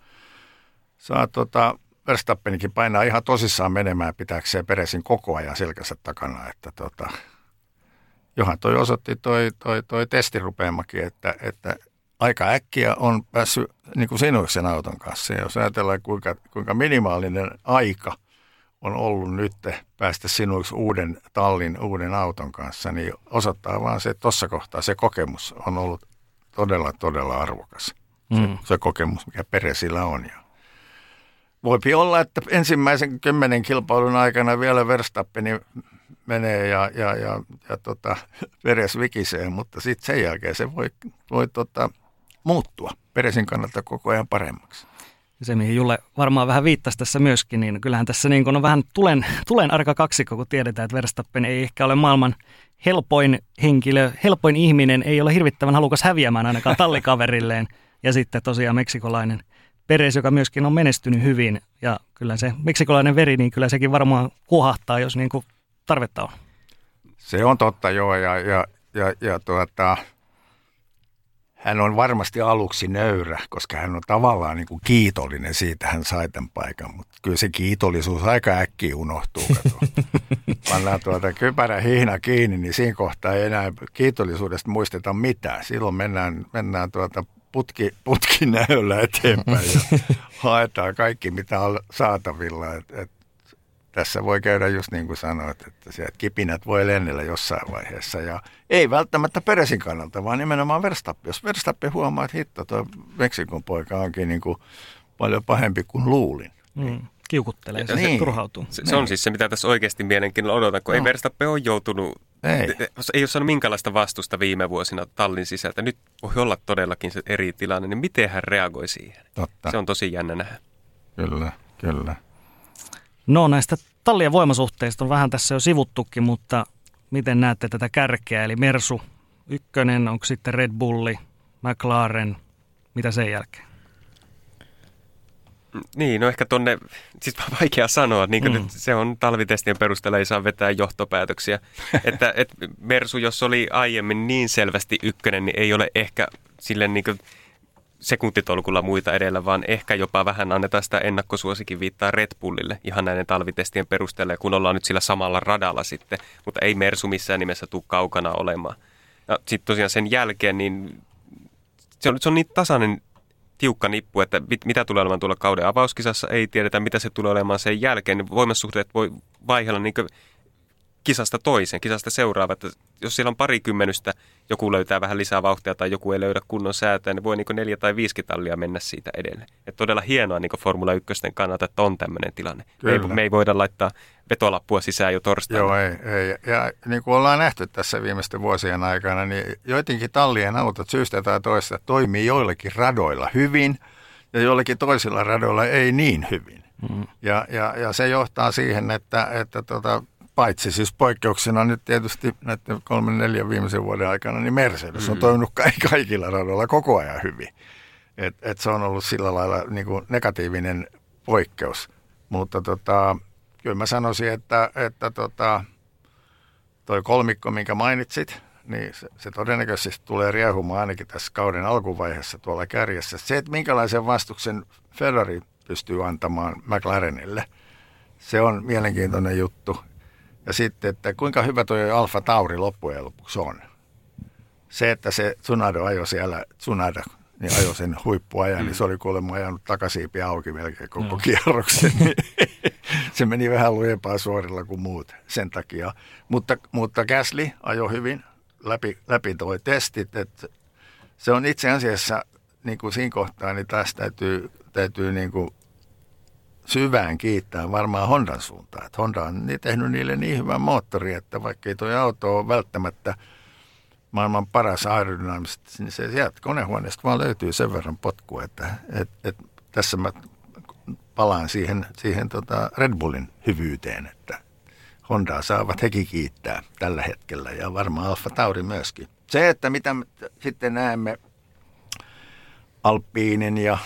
saa tota, Verstappenikin painaa ihan tosissaan menemään pitääkseen Peresin koko ajan selkänsä takana, että tota, johan toi osoitti toi, toi, toi testirupeamakin, että, että aika äkkiä on päässyt niin kuin sinuiksi sen auton kanssa. Ja jos ajatellaan, kuinka, kuinka minimaalinen aika on ollut nyt päästä sinuiksi uuden tallin, uuden auton kanssa, niin osoittaa vaan se, että tuossa kohtaa se kokemus on ollut todella, todella arvokas. Se, mm. se kokemus, mikä Peresillä on. Ja voipi olla, että ensimmäisen kymmenen kilpailun aikana vielä Verstappeni menee ja, ja, ja, ja tota, Peres vikisee, mutta sitten sen jälkeen se voi, voi tota, muuttua Peresin kannalta koko ajan paremmaksi. Se, mihin Julle varmaan vähän viittasi tässä myöskin, niin kyllähän tässä niin on vähän tulen, tulen arka kaksikko, kun tiedetään, että Verstappen ei ehkä ole maailman helpoin henkilö, helpoin ihminen, ei ole hirvittävän halukas häviämään ainakaan tallikaverilleen. Ja sitten tosiaan meksikolainen – Peres, joka myöskin on menestynyt hyvin. Ja kyllä se meksikolainen veri, niin kyllä sekin varmaan huohahtaa, jos niin kuin tarvetta on. Se on totta, joo. Ja, ja, ja, ja tuota, hän on varmasti aluksi nöyrä, koska hän on tavallaan niin kuin kiitollinen siitä, hän sai tämän paikan. Mutta kyllä se kiitollisuus aika äkkiä unohtuu. Pannaan tuota kypärä hihna kiinni, niin siinä kohtaa ei enää kiitollisuudesta muisteta mitään. Silloin mennään, mennään tuota putki, putki näöllä eteenpäin ja haetaan kaikki, mitä on saatavilla. Et, et, tässä voi käydä just niin kuin sanoit, että sieltä kipinät voi lennellä jossain vaiheessa. Ja ei välttämättä Peresin kannalta, vaan nimenomaan Verstappen. Jos Verstappen huomaa, että hitto, tuo Meksikon poika onkin niin kuin paljon pahempi kuin luulin. Mm kiukuttelee, ja se, niin. turhautuu. Se, se on siis se, mitä tässä oikeasti mielenkiinnolla odotan, kun no. ei Verstappen ole joutunut, ei. ei ole saanut minkälaista vastusta viime vuosina tallin sisältä. Nyt voi olla todellakin se eri tilanne, niin miten hän reagoi siihen? Totta. Se on tosi jännä nähdä. Kyllä, kyllä. No näistä tallien voimasuhteista on vähän tässä jo sivuttukin, mutta miten näette tätä kärkeä? Eli Mersu ykkönen, onko sitten Red Bulli, McLaren, mitä sen jälkeen? Niin, no ehkä tonne, siis vaikea sanoa, niin mm. nyt se on talvitestien perusteella ei saa vetää johtopäätöksiä. että et Mersu, jos oli aiemmin niin selvästi ykkönen, niin ei ole ehkä sille niin sekuntitolkulla muita edellä, vaan ehkä jopa vähän annetaan sitä ennakkosuosikin viittaa Red Bullille ihan näiden talvitestien perusteella, kun ollaan nyt sillä samalla radalla sitten, mutta ei Mersu missään nimessä tule kaukana olemaan. Ja sitten tosiaan sen jälkeen, niin se on, se on niin tasainen tiukka nippu, että mit, mitä tulee olemaan tuolla kauden avauskisassa, ei tiedetä mitä se tulee olemaan sen jälkeen, niin voimasuhteet voi vaihella niin kisasta toiseen, kisasta seuraavat. Jos siellä on parikymmenystä, joku löytää vähän lisää vauhtia tai joku ei löydä kunnon säätöä, niin voi niin neljä tai viisi tallia mennä siitä edelleen. Et todella hienoa niin Formula 1 kannalta, että on tämmöinen tilanne. Me ei, me ei voida laittaa vetolappua sisään jo torstaina. Joo, ei, ei. Ja niin kuin ollaan nähty tässä viimeisten vuosien aikana, niin joidenkin tallien autot syystä tai toista toimii joillakin radoilla hyvin ja joillakin toisilla radoilla ei niin hyvin. Mm. Ja, ja, ja se johtaa siihen, että, että tota, paitsi siis poikkeuksena nyt tietysti näiden kolmen neljän viimeisen vuoden aikana, niin Mercedes mm. on toiminut kaikilla radoilla koko ajan hyvin. Et, et se on ollut sillä lailla niin kuin negatiivinen poikkeus. Mutta tota, kyllä mä sanoisin, että, että tota, toi kolmikko, minkä mainitsit, niin se, se todennäköisesti tulee riehumaan ainakin tässä kauden alkuvaiheessa tuolla kärjessä. Se, että minkälaisen vastuksen Ferrari pystyy antamaan McLarenille, se on mielenkiintoinen juttu. Ja sitten, että kuinka hyvä tuo Alfa Tauri loppujen lopuksi on. Se, että se Tsunado ajoi siellä, Tsunada, niin ajoi sen huippuajan, mm. niin se oli kuulemma ajanut takasiipi auki melkein koko no. kierroksen. se meni vähän lujempaa suorilla kuin muut sen takia. Mutta, mutta Gasly ajoi hyvin, läpi, läpi toi testit. Että se on itse asiassa niin kuin siinä kohtaa, niin taas täytyy, täytyy niin kuin syvään kiittää varmaan Hondan suuntaan. Että Honda on tehnyt niille niin hyvän moottori, että vaikka ei tuo auto ole välttämättä maailman paras aerodynaamisesti, niin se sieltä konehuoneesta vaan löytyy sen verran potkua, että et, et, tässä mä palaan siihen, siihen tota Red Bullin hyvyyteen, että Hondaa saavat hekin kiittää tällä hetkellä ja varmaan Alfa Tauri myöskin. Se, että mitä sitten näemme Alppiinin ja,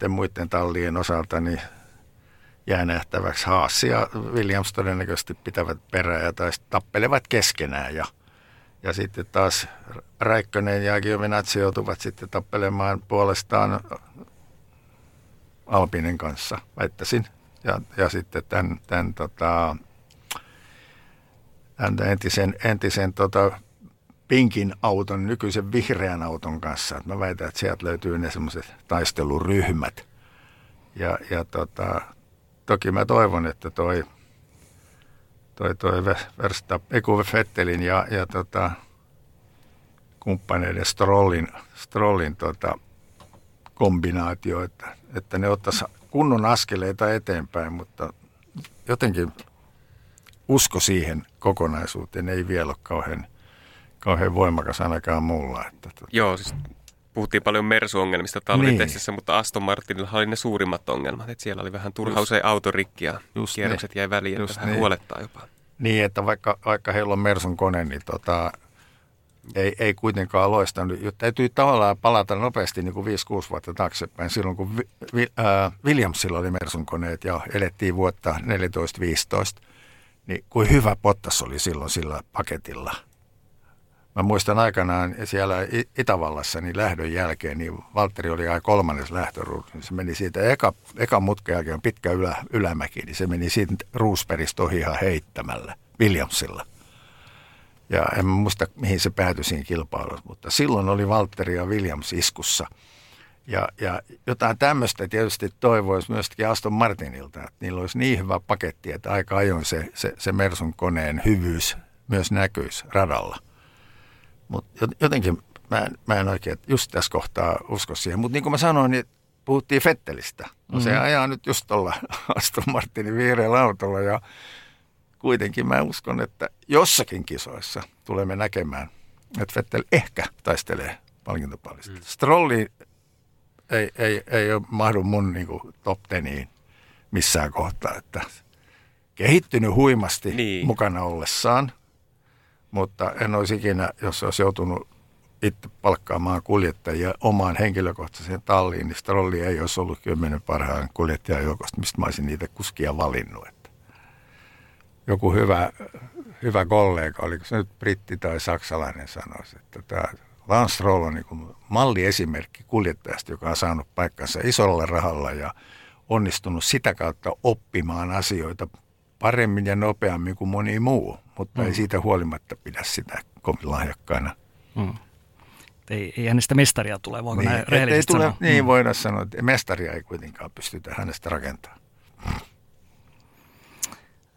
ja muiden tallien osalta, niin jää nähtäväksi. Haas ja Williams todennäköisesti pitävät perää tai tappelevat keskenään ja, ja sitten taas Räikkönen ja Giovinazzi joutuvat sitten tappelemaan puolestaan Alpinen kanssa, väittäisin. Ja, ja sitten tämän, tämän, tota, tämän entisen, entisen tota, pinkin auton, nykyisen vihreän auton kanssa. Mä väitän, että sieltä löytyy ne semmoiset taisteluryhmät. Ja, ja tota, toki mä toivon, että toi, toi, toi Verstappen, Eku Fettelin ja, ja tota, kumppaneiden Strollin, Strollin tota, kombinaatio, että, että ne ottaisi kunnon askeleita eteenpäin, mutta jotenkin usko siihen kokonaisuuteen ei vielä ole kauhean, kauhean voimakas ainakaan mulla. Että, tota. Joo, siis puhuttiin paljon Mersu-ongelmista talvitestissä, niin. mutta Aston Martinilla oli ne suurimmat ongelmat. Että siellä oli vähän turha usein autorikki ja Just kierrokset niin. jäi väliin, että vähän niin. huolettaa jopa. Niin, että vaikka, vaikka heillä on Mersun kone, niin tota, ei, ei kuitenkaan loistanut. Täytyy tavallaan palata nopeasti niin kuin 5-6 vuotta taaksepäin, silloin kun vi, vi, äh, Williamsilla oli Mersun koneet ja elettiin vuotta 14-15, niin kuin hyvä Pottas oli silloin sillä paketilla – Mä muistan aikanaan siellä Itävallassa niin lähdön jälkeen, niin Valtteri oli aika kolmannes lähtöruutu. Niin se meni siitä, eka, eka mutkan jälkeen pitkä ylä, ylämäki, niin se meni siitä Roosbergista ohi ihan heittämällä Williamsilla. Ja en muista, mihin se päätyi siinä kilpailussa, mutta silloin oli Valtteri ja Williams iskussa. Ja, ja jotain tämmöistä tietysti toivoisi myöskin Aston Martinilta, että niillä olisi niin hyvä paketti, että aika ajoin se, se, se Mersun koneen hyvyys myös näkyisi radalla – mutta jotenkin mä en, mä en oikein just tässä kohtaa usko siihen. Mutta niin kuin mä sanoin, niin puhuttiin Fettelistä. No mm-hmm. se ajaa nyt just tuolla Aston Martinin vihreällä autolla ja kuitenkin mä uskon, että jossakin kisoissa tulemme näkemään, että Fettel ehkä taistelee palkintopallista. Mm. Strolli ei, ei, ei ole mahdu mun niin kuin, top teniin missään kohtaa, että kehittynyt huimasti niin. mukana ollessaan – mutta en olisi ikinä, jos olisi joutunut itse palkkaamaan kuljettajia omaan henkilökohtaiseen talliin, niin Strolli ei olisi ollut kymmenen parhaan kuljettajan joukosta, mistä mä olisin niitä kuskia valinnut. Että joku hyvä, hyvä kollega, oliko se nyt britti tai saksalainen sanoisi, että tämä Lance Stroll on niin malliesimerkki kuljettajasta, joka on saanut paikkansa isolla rahalla ja onnistunut sitä kautta oppimaan asioita paremmin ja nopeammin kuin moni muu mutta mm. ei siitä huolimatta pidä sitä kovin lahjakkaana. Mm. Ei, ei hänestä mestaria tule, voiko niin, näin rehellisesti ei tule, sanoa? Niin mm. voidaan sanoa, että mestaria ei kuitenkaan pystytä hänestä rakentamaan.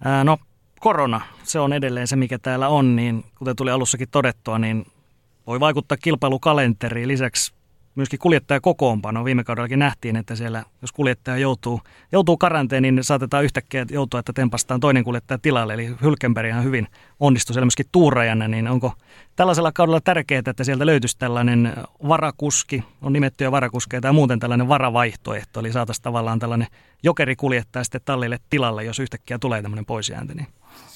Ää, no korona, se on edelleen se, mikä täällä on, niin kuten tuli alussakin todettua, niin voi vaikuttaa kilpailukalenteriin. Lisäksi myöskin kuljettaja kokoonpano. Viime kaudellakin nähtiin, että siellä jos kuljettaja joutuu, joutuu karanteeniin, niin saatetaan yhtäkkiä joutua, että tempastaan toinen kuljettaja tilalle. Eli Hylkenberg ihan hyvin onnistui siellä myöskin tuurajana, niin onko tällaisella kaudella tärkeää, että sieltä löytyisi tällainen varakuski, on nimettyjä varakuskeja tai muuten tällainen varavaihtoehto, eli saataisiin tavallaan tällainen jokerikuljettaja sitten tallille tilalle, jos yhtäkkiä tulee tämmöinen poisjäänti. Niin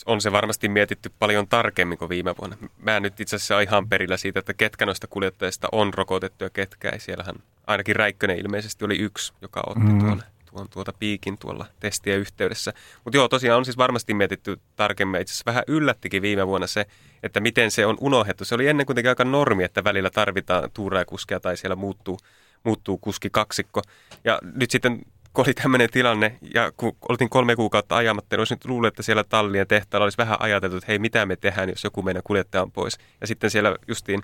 on se varmasti mietitty paljon tarkemmin kuin viime vuonna. Mä en nyt itse asiassa ihan perillä siitä, että ketkä noista kuljettajista on rokotettu ja ketkä ei. Siellähän ainakin Räikkönen ilmeisesti oli yksi, joka otti mm. tuon, tuon tuota piikin tuolla testien yhteydessä. Mutta joo, tosiaan on siis varmasti mietitty tarkemmin. Itse asiassa vähän yllättikin viime vuonna se, että miten se on unohdettu. Se oli ennen kuitenkin aika normi, että välillä tarvitaan tuuraakuskia tai siellä muuttuu, muuttuu kuski kaksikko. Ja nyt sitten kun oli tämmöinen tilanne ja kun oltiin kolme kuukautta ajamatta, niin olisi nyt luullut, että siellä tallien tehtaalla olisi vähän ajateltu, että hei, mitä me tehdään, jos joku meidän kuljettaja on pois. Ja sitten siellä justiin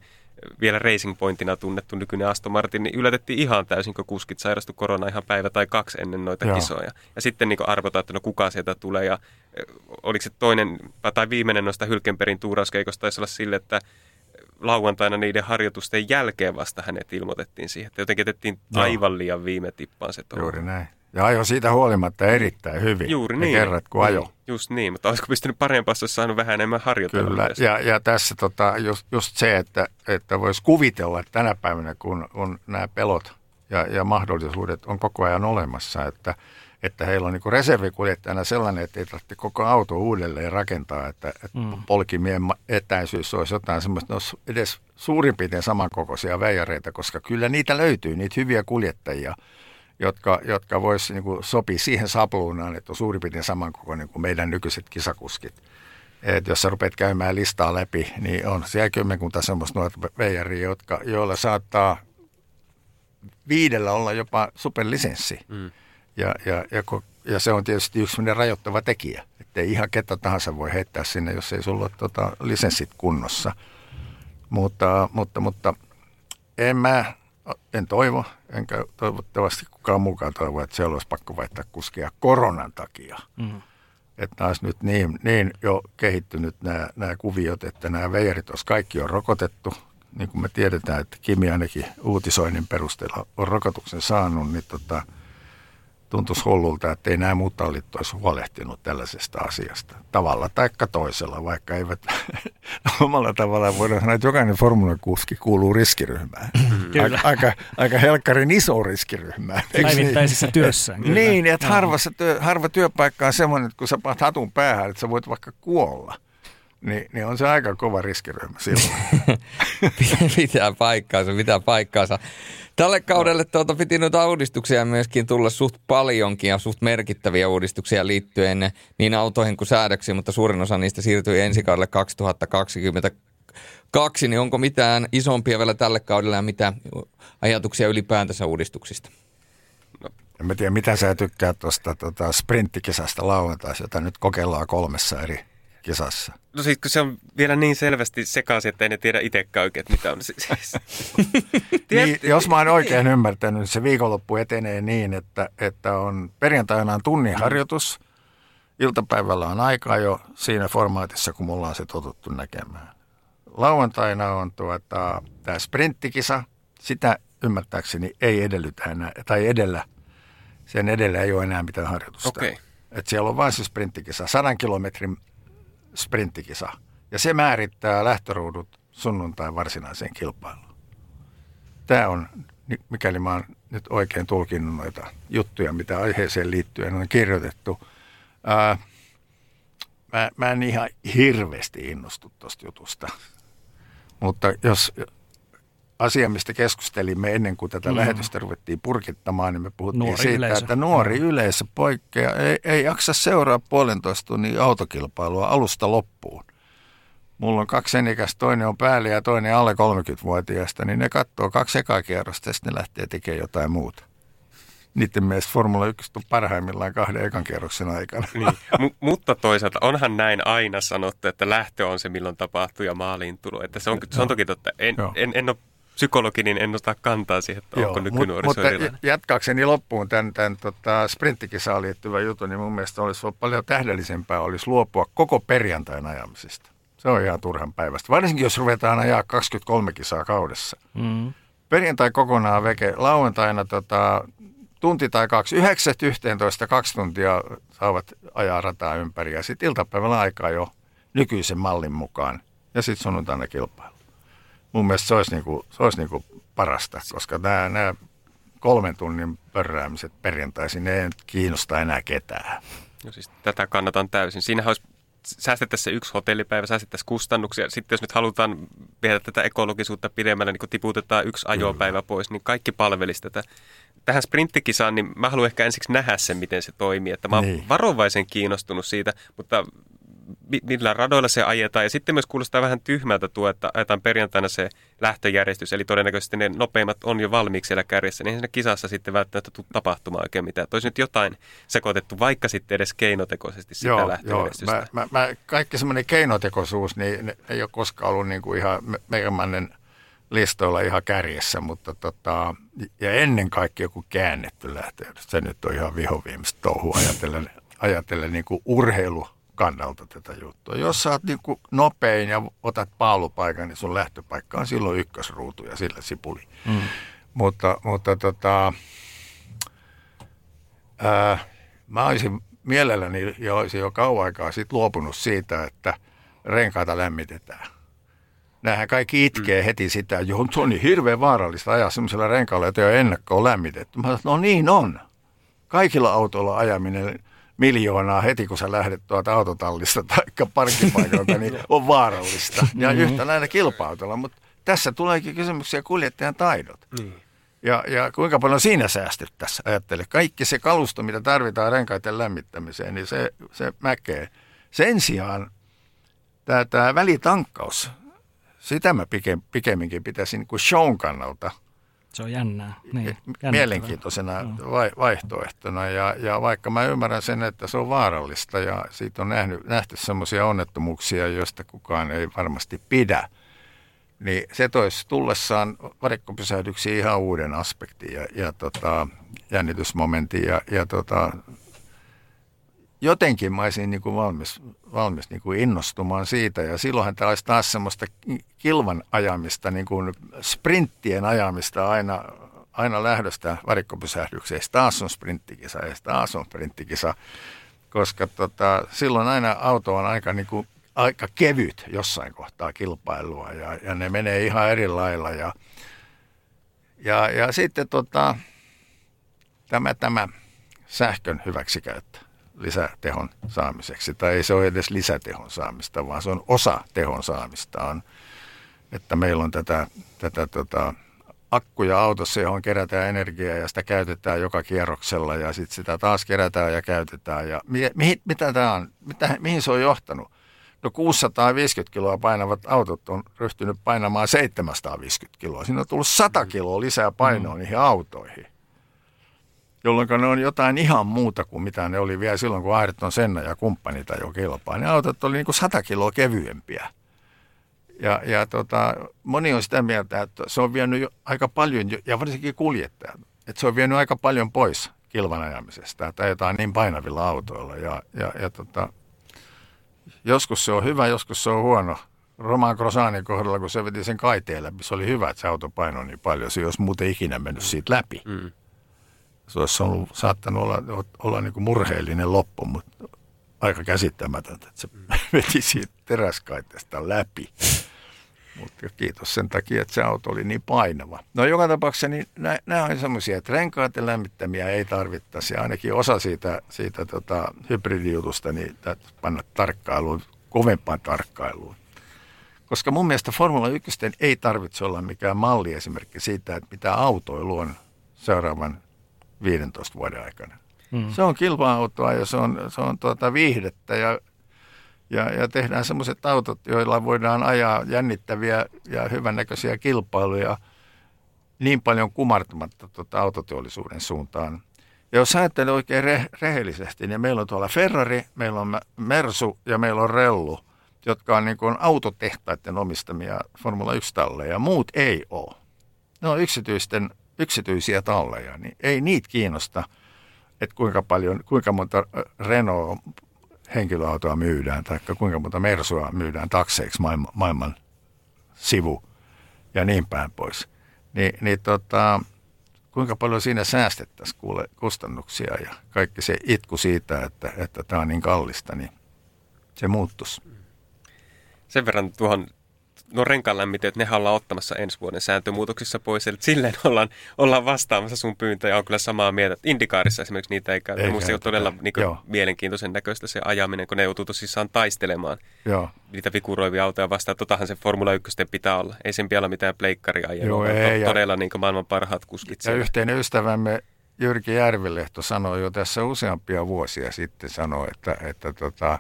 vielä Racing Pointina tunnettu nykyinen Aston Martin, niin yllätettiin ihan täysin, kun kuskit sairastu korona ihan päivä tai kaksi ennen noita Joo. kisoja. Ja sitten niin arvotaan, että no kuka sieltä tulee ja oliko se toinen tai viimeinen noista Hylkenbergin tuurauskeikosta taisi olla sille, että lauantaina niiden harjoitusten jälkeen vasta hänet ilmoitettiin siihen. Että jotenkin jätettiin aivan liian viime tippaan se touhu. Juuri näin. Ja ajo siitä huolimatta erittäin hyvin. Juuri ne niin. kerrat, kun ajo. Niin, just niin, mutta olisiko pystynyt parempaa, jos saanut vähän enemmän harjoitella. Kyllä, ja, ja tässä tota, just, just se, että, että voisi kuvitella että tänä päivänä, kun on nämä pelot ja, ja mahdollisuudet on koko ajan olemassa, että, että heillä on niin reservikuljettajana sellainen, että ei tarvitse koko auto uudelleen rakentaa, että, että mm. polkimien etäisyys olisi jotain semmoista, olisi edes suurin piirtein samankokoisia veijareita, koska kyllä niitä löytyy, niitä hyviä kuljettajia, jotka, jotka voisi niin sopia siihen sapluunaan, että on suurin piirtein samankokoinen kuin meidän nykyiset kisakuskit. Et jos sä rupeat käymään listaa läpi, niin on siellä kymmenkunta semmoista nuorta veijaria, jotka, joilla saattaa viidellä olla jopa superlisenssi. Mm. Ja, ja, ja, ja se on tietysti yksi sellainen rajoittava tekijä, että ei ihan ketä tahansa voi heittää sinne, jos ei sulla ole tota, lisenssit kunnossa. Mutta, mutta, mutta en mä, en toivo, enkä toivottavasti kukaan mukaan toivo, että siellä olisi pakko vaihtaa kuskia koronan takia. Mm. Että taas nyt niin, niin jo kehittynyt nämä, nämä kuviot, että nämä veijarit olisi kaikki on rokotettu. Niin kuin me tiedetään, että Kimi ainakin uutisoinnin perusteella on rokotuksen saanut, niin tota, tuntuisi hullulta, että ei nämä muut tallit olisi huolehtinut tällaisesta asiasta. Tavalla tai toisella, vaikka eivät omalla tavallaan voidaan sanoa, että jokainen Formula 6 kuuluu riskiryhmään. Kyllä. Aika, aika, aika helkkarin iso riskiryhmään. Niin? Päivittäisessä työssään. Kyllä. Niin, että harvassa työ, harva työpaikka on semmoinen, että kun sä paat hatun päähän, että sä voit vaikka kuolla. Niin, niin on se aika kova riskiryhmä silloin. pitää paikkaansa, pitää paikkaansa. Tälle kaudelle tuota, piti noita uudistuksia myöskin tulla suht paljonkin ja suht merkittäviä uudistuksia liittyen niin autoihin kuin säädöksiin, mutta suurin osa niistä siirtyi ensi kaudelle 2022. Niin onko mitään isompia vielä tälle kaudelle ja mitä ajatuksia ylipäätänsä uudistuksista? En mä tiedä, mitä sä tykkäät tuosta tota, sprinttikisasta lauantaisi, jota nyt kokeillaan kolmessa eri kisassa. No siis kun se on vielä niin selvästi sekaisin, että ei ne tiedä itsekään oikein, että mitä on. Si- Siis, Niin, jos mä oon oikein ymmärtänyt, niin se viikonloppu etenee niin, että, että on perjantaina on tunnin harjoitus, iltapäivällä on aika jo siinä formaatissa, kun mulla on se totuttu näkemään. Lauantaina on tuota, tämä sprinttikisa, sitä ymmärtääkseni ei edellytä enää, tai edellä, sen edellä ei ole enää mitään harjoitusta. Okei. Et siellä on vain se sprinttikisa, sadan kilometrin sprinttikisa. Ja se määrittää lähtöruudut sunnuntain varsinaiseen kilpailuun. Tämä on, mikäli mä oon nyt oikein tulkinnut noita juttuja, mitä aiheeseen liittyen on kirjoitettu. Ää, mä, mä en ihan hirveästi innostu tuosta jutusta. Mutta jos asia, mistä keskustelimme ennen kuin tätä Mm. mm. lähetystä ruvettiin purkittamaan, niin me puhuttiin Nuori siitä, yleisö. että nuori yleisö poikkeaa, ei, ei jaksa seuraa puolentoista tunnin autokilpailua alusta loppuun. Mulla on kaksi sen ikäistä, toinen on päällä ja toinen alle 30-vuotiaasta, niin ne katsoo kaksi ekaa kierrosta ja sitten ne lähtee tekemään jotain muuta. Niiden mielestä Formula 1 on parhaimmillaan kahden ekan kierroksen aikana. niin. M- mutta toisaalta onhan näin aina sanottu, että lähtö on se, milloin tapahtuu ja maaliin tulo. Että se on, se on toki totta. En, Joo. en, en ole psykologi, niin en ota kantaa siihen, että onko mut- nykynuoriso mutta erilainen. jatkaakseni loppuun tämän, tämän tota, sprinttikisaan liittyvän jutun, niin mun mielestä olisi ollut paljon tähdellisempää olisi luopua koko perjantain ajamisesta. Se on ihan turhan päivästä. Varsinkin jos ruvetaan ajaa 23 kisaa kaudessa. Mm. Perjantai kokonaan veke. Lauantaina tota, tunti tai kaksi, 9, 11, kaksi tuntia saavat ajaa rataa ympäri. Ja sitten iltapäivällä aikaa jo nykyisen mallin mukaan. Ja sitten sunnuntaina kilpailu. Mun mielestä se olisi, niinku, se olisi niinku parasta, koska nämä, nämä kolmen tunnin pörräämiset perjantaisin, ne ei nyt kiinnosta enää ketään. No siis tätä kannatan täysin. Siinähän olisi säästettäisiin se yksi hotellipäivä, säästettäisiin kustannuksia. Sitten jos nyt halutaan viedä tätä ekologisuutta pidemmälle, niin kun tiputetaan yksi ajopäivä pois, niin kaikki palvelisi tätä. Tähän sprinttikisaan, niin mä haluan ehkä ensiksi nähdä sen, miten se toimii. Että mä oon Niin. varovaisen kiinnostunut siitä, mutta millä radoilla se ajetaan. Ja sitten myös kuulostaa vähän tyhmältä tuo, että ajetaan perjantaina se lähtöjärjestys, eli todennäköisesti ne nopeimmat on jo valmiiksi siellä kärjessä, niin siinä kisassa sitten välttämättä tule tapahtumaan oikein mitään. Olisi nyt jotain sekoitettu, vaikka sitten edes keinotekoisesti sitä Joo, joo. lähtöjärjestystä. Mä, mä, mä, kaikki semmoinen keinotekoisuus, niin ne ei ole koskaan ollut niin kuin ihan me- Megamannin listoilla ihan kärjessä, mutta tota, ja ennen kaikkea joku käännetty lähtö. Se nyt on ihan vihoviimistä touhua ajatellen, ajatellen niin kuin kannalta tätä juttua. Jos sä oot niin kuin nopein ja otat paalupaikan, niin sun lähtöpaikka on silloin ykkösruutu ja sillä sipuli. Mm. Mutta, mutta tota, ää, mä olisin mielelläni jo, olisin jo kauan aikaa sit luopunut siitä, että renkaita lämmitetään. Nämähän kaikki itkee mm. heti sitä, että se on niin hirveän vaarallista ajaa semmoisella renkaalla, jota ei ole ennakkoon lämmitetty. Mä sanoin, no niin on. Kaikilla autoilla ajaminen miljoonaa heti, kun sä lähdet tuolta autotallista tai parkkipaikalta, niin on vaarallista. Ja mm-hmm. yhtä näillä kilpa mutta tässä tuleekin kysymyksiä kuljettajan taidot. Mm. Ja, ja kuinka paljon siinä säästettäisiin, ajattele. Kaikki se kalusto, mitä tarvitaan renkaiden lämmittämiseen, niin se, se mäkee. Sen sijaan tämä, tämä välitankkaus, sitä mä pikemminkin pitäisin niin kuin shown kannalta – se on jännää. Niin, mielenkiintoisena vai, vaihtoehtona. Ja, ja vaikka mä ymmärrän sen, että se on vaarallista ja siitä on nähnyt, nähty sellaisia onnettomuuksia, joista kukaan ei varmasti pidä, niin se toisi tullessaan varikkopysähdyksiin ihan uuden aspektin ja, ja tota, jännitysmomentin ja, ja tota, jotenkin mä olisin niin kuin valmis, valmis niin kuin innostumaan siitä. Ja silloinhan tämä olisi taas semmoista kilvan ajamista, niin kuin sprinttien ajamista aina, aina lähdöstä varikkopysähdykseen. Taas on sprinttikisa ja taas on sprinttikisa, koska tota, silloin aina auto on aika, niin kuin, aika kevyt jossain kohtaa kilpailua ja, ja ne menee ihan eri lailla. Ja, ja, ja sitten tota, tämä, tämä sähkön hyväksikäyttö lisätehon saamiseksi. Tai ei se ole edes lisätehon saamista, vaan se on osa tehon saamista. On, että meillä on tätä, tätä tota, akkuja autossa, johon kerätään energiaa ja sitä käytetään joka kierroksella ja sitten sitä taas kerätään ja käytetään. Ja mi, mi, mitä tämä on? Mitä, mihin se on johtanut? No 650 kiloa painavat autot on ryhtynyt painamaan 750 kiloa. Siinä on tullut 100 kiloa lisää painoa mm. niihin autoihin jolloin ne on jotain ihan muuta kuin mitä ne oli vielä silloin, kun Ayrton Senna ja kumppanita jo kilpaa. Ne autot oli niin kuin 100 kiloa kevyempiä. Ja, ja tota, moni on sitä mieltä, että se on vienyt aika paljon, ja varsinkin kuljettajat, että se on vienyt aika paljon pois kilvan ajamisesta, että ajetaan niin painavilla autoilla. Ja, ja, ja tota, joskus se on hyvä, joskus se on huono. Roman Grosanin kohdalla, kun se veti sen kaiteen läpi, se oli hyvä, että se auto painoi niin paljon. Se olisi muuten ikinä mennyt siitä läpi. Mm se olisi ollut, saattanut olla, olla niin kuin murheellinen loppu, mutta aika käsittämätöntä, että se veti siitä teräskaiteesta läpi. Mutta kiitos sen takia, että se auto oli niin painava. No joka tapauksessa niin nämä on sellaisia, että renkaat lämmittämiä ei tarvittaisi. Ja ainakin osa siitä, siitä tota, hybridijutusta niin panna tarkkailuun, kovempaan tarkkailuun. Koska mun mielestä Formula 1 ei tarvitse olla mikään malli esimerkki siitä, että mitä autoilu on seuraavan 15 vuoden aikana. Mm. Se on kilpa-autoa ja se on, se on tuota viihdettä ja, ja, ja tehdään semmoiset autot, joilla voidaan ajaa jännittäviä ja hyvännäköisiä kilpailuja niin paljon kumartamatta tuota autoteollisuuden suuntaan. Ja jos ajattelee oikein re- rehellisesti, niin meillä on tuolla Ferrari, meillä on Mersu ja meillä on Rellu, jotka on niin kuin autotehtaiden omistamia Formula 1-talleja. Muut ei ole. Ne on yksityisten yksityisiä talleja, niin ei niitä kiinnosta, että kuinka paljon, kuinka monta Renault henkilöautoa myydään tai kuinka monta Mersua myydään takseiksi maailman, maailman sivu ja niin päin pois. Ni, niin tota, kuinka paljon siinä säästettäisiin kuule kustannuksia ja kaikki se itku siitä, että, että tämä on niin kallista, niin se muuttuisi. Sen verran tuohon no renkaanlämmitöt, nehän ollaan ottamassa ensi vuoden sääntömuutoksissa pois. Eli silleen ollaan, ollaan vastaamassa sun pyyntöjä. On kyllä samaa mieltä. Indikaarissa esimerkiksi niitä ei käy. Minusta se on todella niin kuin, mielenkiintoisen näköistä se ajaminen, kun ne joutuu tosissaan taistelemaan Joo. niitä vikuroivia autoja vastaan. Totahan se Formula 1 pitää olla. Ei sen olla mitään pleikkaria Joo, ei, to, todella niin kuin maailman parhaat kuskit. Ja siellä. yhteinen ystävämme Jyrki Järvilehto sanoi jo tässä useampia vuosia sitten, sanoi, että, että tota,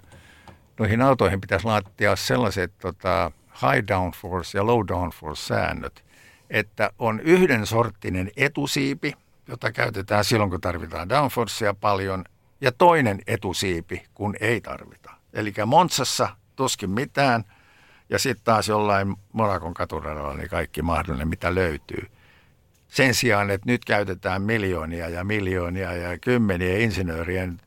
noihin autoihin pitäisi laittaa sellaiset tota, high downforce ja low downforce säännöt, että on yhden sorttinen etusiipi, jota käytetään silloin, kun tarvitaan downforcea paljon, ja toinen etusiipi, kun ei tarvita. Eli Monsassa tuskin mitään, ja sitten taas jollain Monakon katuradalla niin kaikki mahdollinen, mitä löytyy. Sen sijaan, että nyt käytetään miljoonia ja miljoonia ja kymmeniä insinöörien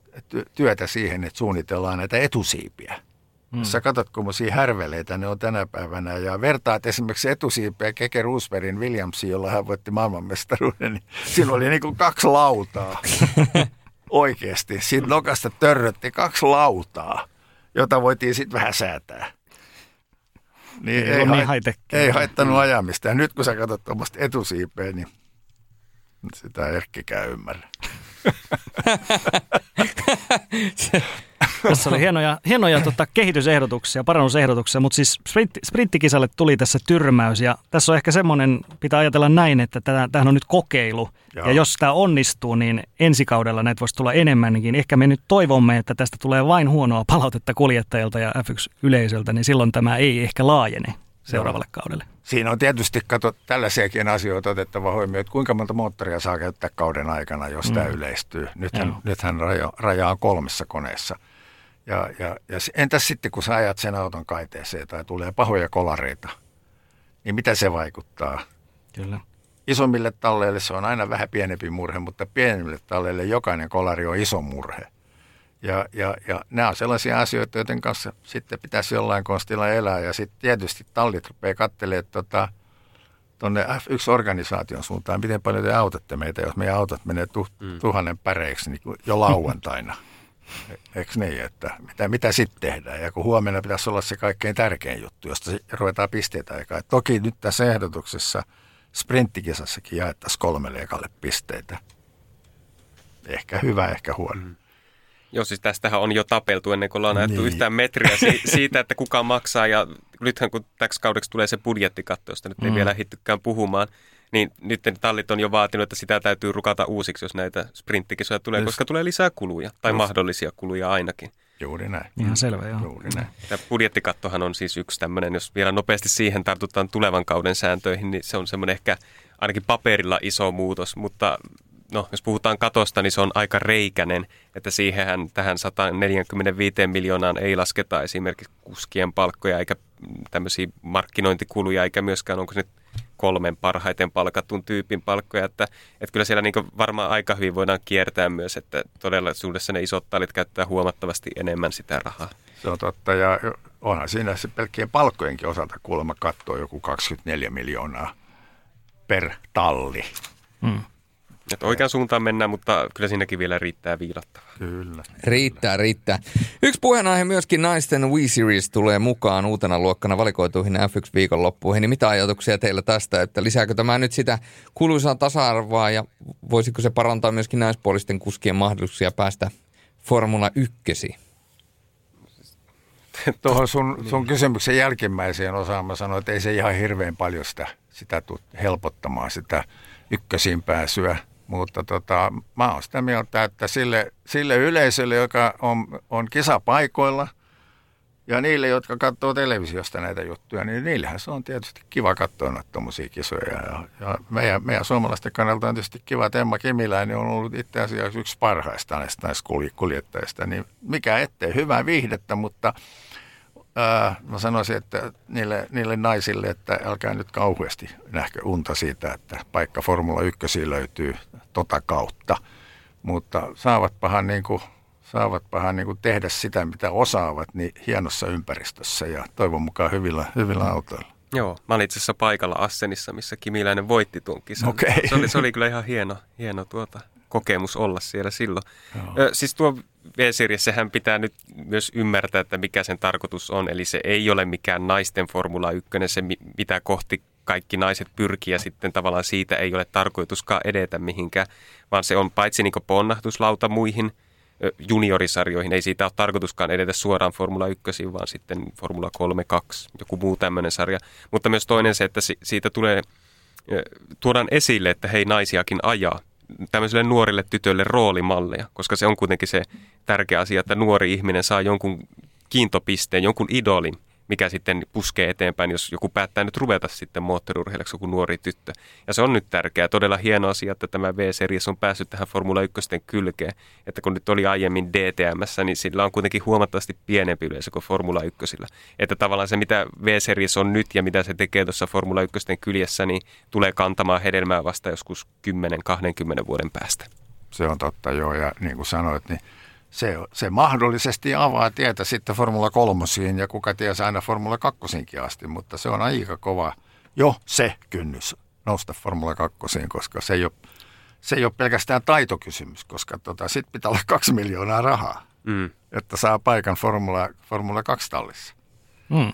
työtä siihen, että suunnitellaan näitä etusiipiä. Mm. Sä katsot, kummoisia härveleitä ne on tänä päivänä ja vertaat esimerkiksi etusiipeä Keke Roosbergin Williamsiin, jolla hän voitti maailmanmestaruuden, niin siinä oli niin kuin kaksi lautaa. Oikeasti. Siitä nokasta törrötti kaksi lautaa, jota voitiin sitten vähän säätää. Niin ei, ei, niin hait, ei haittanut ajamista. Ja nyt kun sä katsot tuommoista etusiipeä, niin sitä Erkkikään ymmärrä. Tässä oli hienoja, hienoja tota, kehitysehdotuksia, parannusehdotuksia, mutta siis sprintti, sprinttikisalle tuli tässä tyrmäys ja tässä on ehkä semmoinen, pitää ajatella näin, että tämähän on nyt kokeilu Joo. ja jos tämä onnistuu, niin ensi kaudella näitä voisi tulla enemmänkin. Ehkä me nyt toivomme, että tästä tulee vain huonoa palautetta kuljettajilta ja F1-yleisöltä, niin silloin tämä ei ehkä laajene seuraavalle Joo. kaudelle. Siinä on tietysti kato, tällaisiakin asioita otettava huomioon, että kuinka monta moottoria saa käyttää kauden aikana, jos mm. tämä yleistyy. Nythän, nythän raja, raja on kolmessa koneessa. Ja, ja, ja entäs sitten, kun sä ajat sen auton kaiteeseen tai tulee pahoja kolareita, niin mitä se vaikuttaa? Kyllä. Isommille talleille se on aina vähän pienempi murhe, mutta pienemmille talleille jokainen kolari on iso murhe. Ja, ja, ja nämä on sellaisia asioita, joiden kanssa sitten pitäisi jollain konstilla elää. Ja sitten tietysti tallit rupeaa katselemaan tota, tuonne F1-organisaation suuntaan, miten paljon te autatte meitä, jos meidän autot menee tu, mm. tuhannen päreiksi niin jo lauantaina. Eikö niin, että mitä, mitä sitten tehdään? Ja kun huomenna pitäisi olla se kaikkein tärkein juttu, josta ruvetaan pisteitä aikaa. Toki nyt tässä ehdotuksessa sprinttikisassakin jaettaisiin kolmelle ekalle pisteitä. Ehkä hyvä, ehkä huono. Mm. Joo, siis tästähän on jo tapeltu ennen kuin ollaan niin. nähty yhtään metriä si- siitä, että kuka maksaa. Ja nythän kun täksi kaudeksi tulee se budjettikatto, josta nyt ei mm. vielä hittykään puhumaan, niin nyt tallit on jo vaatinut, että sitä täytyy rukata uusiksi, jos näitä sprinttikisoja tulee, Just. koska tulee lisää kuluja, tai Just. mahdollisia kuluja ainakin. Juuri näin. Ihan selvä, joo. Juuri näin. Tämä budjettikattohan on siis yksi tämmöinen, jos vielä nopeasti siihen tartutaan tulevan kauden sääntöihin, niin se on semmoinen ehkä ainakin paperilla iso muutos, mutta no, jos puhutaan katosta, niin se on aika reikäinen, että siihenhän tähän 145 miljoonaan ei lasketa esimerkiksi kuskien palkkoja eikä tämmöisiä markkinointikuluja, eikä myöskään onko se nyt kolmen parhaiten palkatun tyypin palkkoja, että, että kyllä siellä niin varmaan aika hyvin voidaan kiertää myös, että todellisuudessa ne isot talit käyttää huomattavasti enemmän sitä rahaa. Se on totta ja onhan siinä se pelkkien palkkojenkin osalta kuulemma kattoo joku 24 miljoonaa per talli. Hmm. Että oikean suuntaan mennään, mutta kyllä siinäkin vielä riittää viilattavaa. Kyllä. Riittää, riittää. Yksi puheenaihe myöskin naisten Wii-Series tulee mukaan uutena luokkana valikoituihin F1 viikonloppuihin. Niin mitä ajatuksia teillä tästä, että lisääkö tämä nyt sitä kuluisaa tasa-arvoa ja voisiko se parantaa myöskin naispuolisten kuskien mahdollisuuksia päästä Formula 1? Tuohon sun, sun kysymyksen jälkimmäiseen osaan mä sanoin, että ei se ihan hirveän paljon sitä, sitä helpottamaan sitä ykkösiin pääsyä. Mutta tota, mä oon sitä mieltä, että sille, sille yleisölle, joka on, on kisapaikoilla ja niille, jotka katsoo televisiosta näitä juttuja, niin niillähän se on tietysti kiva katsoa noita tuommoisia kisoja. Ja, ja meidän, meidän suomalaisten kannalta on tietysti kiva, että Emma Kimiläinen on ollut itse asiassa yksi parhaista näistä, näistä kuljettajista. Niin mikä ettei, hyvää viihdettä, mutta ää, mä sanoisin, että niille, niille naisille, että älkää nyt kauheasti nähkö unta siitä, että paikka Formula 1 löytyy tota kautta. Mutta saavatpahan, niin kuin, saavatpahan niin kuin tehdä sitä, mitä osaavat, niin hienossa ympäristössä ja toivon mukaan hyvillä, hyvillä autoilla. Joo, mä olin itse asiassa paikalla Assenissa, missä Kimiläinen voitti tuon kisan. Okay. Se, oli, se oli kyllä ihan hieno, hieno tuota, kokemus olla siellä silloin. Ö, siis tuo V-Seriessähän pitää nyt myös ymmärtää, että mikä sen tarkoitus on. Eli se ei ole mikään naisten Formula 1, se mitä kohti kaikki naiset pyrkii ja sitten tavallaan siitä ei ole tarkoituskaan edetä mihinkään, vaan se on paitsi niin ponnahtuslauta muihin juniorisarjoihin, ei siitä ole tarkoituskaan edetä suoraan Formula 1, vaan sitten Formula 3, 2, joku muu tämmöinen sarja. Mutta myös toinen se, että siitä tulee, tuodaan esille, että hei naisiakin ajaa tämmöisille nuorille tytöille roolimalleja, koska se on kuitenkin se tärkeä asia, että nuori ihminen saa jonkun kiintopisteen, jonkun idolin, mikä sitten puskee eteenpäin, jos joku päättää nyt ruveta sitten moottoriurheilijaksi joku nuori tyttö. Ja se on nyt tärkeää. Todella hieno asia, että tämä V-series on päässyt tähän Formula 1 kylkeen. Että kun nyt oli aiemmin DTMssä, niin sillä on kuitenkin huomattavasti pienempi yleisö kuin Formula 1. Että tavallaan se, mitä V-series on nyt ja mitä se tekee tuossa Formula 1 kyljessä, niin tulee kantamaan hedelmää vasta joskus 10-20 vuoden päästä. Se on totta, joo. Ja niin kuin sanoit, niin se, se mahdollisesti avaa tietä sitten Formula kolmosiin ja kuka ties aina Formula kakkosiinkin asti, mutta se on aika kova jo se kynnys nousta Formula kakkosiin, koska se ei ole, se ei ole pelkästään taitokysymys, koska tota, sitten pitää olla kaksi miljoonaa rahaa, mm. että saa paikan Formula, Formula 2 tallissa. Mm.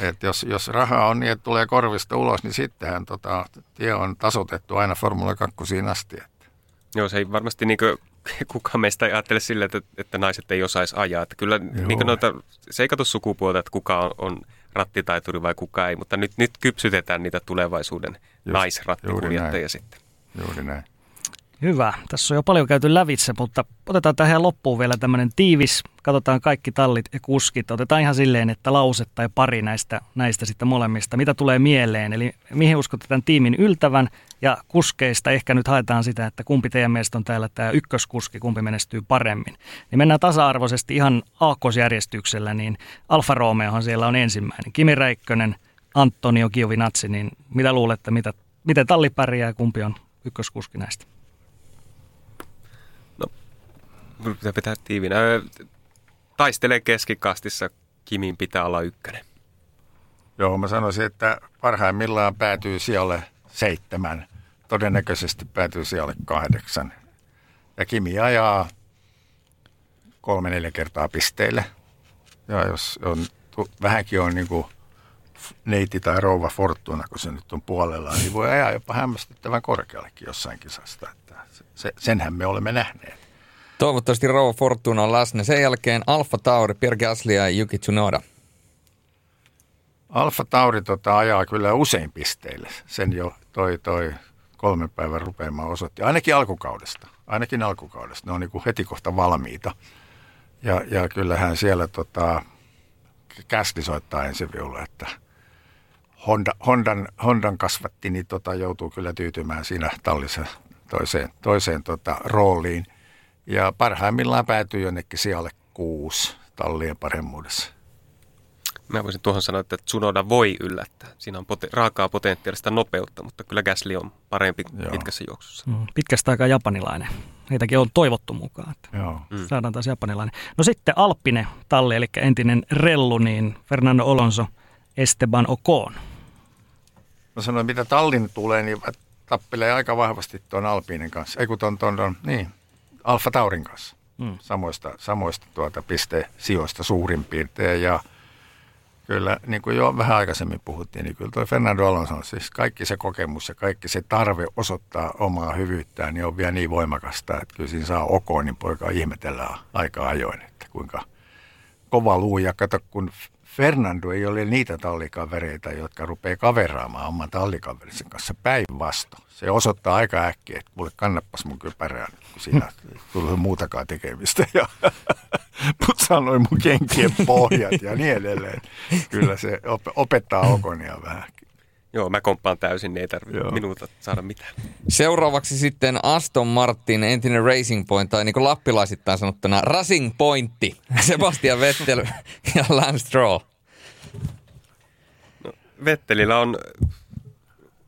Et jos, jos rahaa on niin, että tulee korvista ulos, niin sittenhän tota, tie on tasotettu aina Formula 2 asti. Että. Joo, se ei varmasti niin kukaan meistä ei ajattele sille, että, että naiset ei osaisi ajaa. Että kyllä niin noita, se ei katso sukupuolta, että kuka on, on rattitaituri vai kuka ei, mutta nyt, nyt kypsytetään niitä tulevaisuuden Just, naisrattikuljettajia sitten. Juuri näin. Hyvä. Tässä on jo paljon käyty lävitse, mutta otetaan tähän loppuun vielä tämmöinen tiivis. Katsotaan kaikki tallit ja kuskit. Otetaan ihan silleen, että lause tai pari näistä, näistä sitten molemmista. Mitä tulee mieleen? Eli mihin uskotte tämän tiimin yltävän? Ja kuskeista ehkä nyt haetaan sitä, että kumpi teidän mielestä on täällä tämä ykköskuski, kumpi menestyy paremmin. Niin mennään tasa-arvoisesti ihan aakkosjärjestyksellä, niin Alfa Romeohan siellä on ensimmäinen. Kimi Räikkönen, Antonio Giovinazzi, niin mitä luulette, mitä, miten talli pärjää ja kumpi on ykköskuski näistä? pitää pitää tiivinä. Taistelee keskikastissa, Kimin pitää olla ykkönen. Joo, mä sanoisin, että parhaimmillaan päätyy sijalle seitsemän. Todennäköisesti päätyy sijalle kahdeksan. Ja Kimi ajaa kolme neljä kertaa pisteille. Ja jos on, vähänkin on niin kuin neiti tai rouva Fortuna, kun se nyt on puolella, niin voi ajaa jopa hämmästyttävän korkeallekin jossain kisasta. Että se, senhän me olemme nähneet. Toivottavasti Rauha Fortuna on läsnä. Sen jälkeen Alfa Tauri, Pierre Gasly ja Yuki Tsunoda. Alfa Tauri tota, ajaa kyllä usein pisteille. Sen jo toi, toi kolmen päivän rupeama osoitti. Ainakin alkukaudesta. Ainakin alkukaudesta. Ne on niin kuin heti kohta valmiita. Ja, ja kyllähän siellä tota, kästi soittaa ensi viulla, että Honda, Hondan, Hondan kasvatti, niin tota, joutuu kyllä tyytymään siinä tallissa toiseen, toiseen tota, rooliin – ja parhaimmillaan päätyy jonnekin sijalle kuusi tallien paremmuudessa. Mä voisin tuohon sanoa, että Tsunoda voi yllättää. Siinä on pote- raakaa potentiaalista nopeutta, mutta kyllä Gasly on parempi Joo. pitkässä juoksussa. Mm, pitkästä aikaa japanilainen. Heitäkin on toivottu mukaan, että Joo. Mm. saadaan taas japanilainen. No sitten Alppine talli, eli entinen rellu, niin Fernando Alonso, Esteban Ocon. Mä sanoin, mitä tallin tulee, niin tappelee aika vahvasti tuon Alpinen kanssa. Ei kun ton, ton, niin, Alfa Taurin kanssa. Mm. Samoista, samoista tuota pistesijoista suurin piirtein. Ja kyllä, niin kuin jo vähän aikaisemmin puhuttiin, niin kyllä tuo Fernando Alonso, siis kaikki se kokemus ja kaikki se tarve osoittaa omaa hyvyyttään, niin on vielä niin voimakasta, että kyllä siinä saa Okonin poika ihmetellä aika ajoin, että kuinka kova luu. Ja kato, kun Fernando ei ole niitä tallikavereita, jotka rupeaa kaveraamaan oman tallikaverisen kanssa päinvastoin. Se osoittaa aika äkkiä, että mulle kannappas mun kypärää, kun siinä tulee muutakaan tekemistä. Ja sanoi mun kenkien pohjat ja niin edelleen. Kyllä se opettaa Okonia vähän. Joo, mä komppaan täysin, niin ei tarvitse minuuta saada mitään. Seuraavaksi sitten Aston Martin, entinen Racing Point, tai niin kuin lappilaisittain sanottuna Racing Pointti, Sebastian Vettel ja Lance Stroll. No, Vettelillä on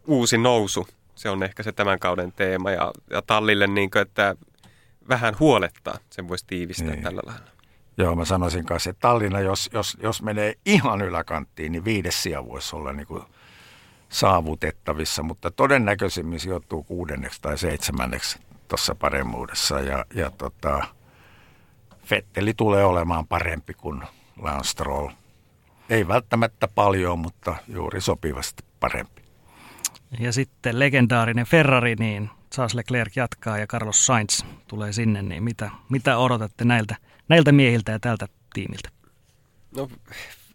uusi nousu, se on ehkä se tämän kauden teema, ja, ja Tallille niin kuin, että vähän huolettaa, sen voisi tiivistää niin. tällä lailla. Joo, mä sanoisin kanssa, että Tallinna, jos, jos, jos menee ihan yläkanttiin, niin viides sija voisi olla niin kuin saavutettavissa, mutta todennäköisimmin sijoittuu kuudenneksi tai seitsemänneksi tuossa paremmuudessa. Ja, ja tota, Fetteli tulee olemaan parempi kuin Lance Stroll. Ei välttämättä paljon, mutta juuri sopivasti parempi. Ja sitten legendaarinen Ferrari, niin Charles Leclerc jatkaa ja Carlos Sainz tulee sinne, niin mitä, mitä odotatte näiltä, näiltä miehiltä ja tältä tiimiltä? No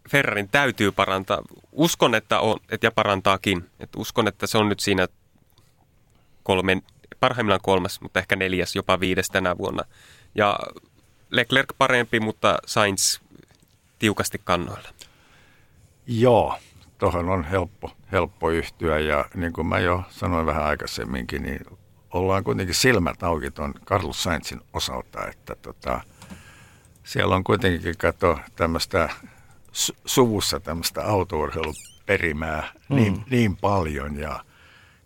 Ferrarin täytyy parantaa. Uskon, että on, että ja parantaakin. Et uskon, että se on nyt siinä kolmen, parhaimmillaan kolmas, mutta ehkä neljäs, jopa viides tänä vuonna. Ja Leclerc parempi, mutta Sainz tiukasti kannoilla. Joo, tuohon on helppo, helppo yhtyä ja niin kuin mä jo sanoin vähän aikaisemminkin, niin ollaan kuitenkin silmät auki tuon Carlos Sainzin osalta, että tota, siellä on kuitenkin kato tämmöistä suvussa tämmöistä autourheiluperimää mm. niin, niin paljon ja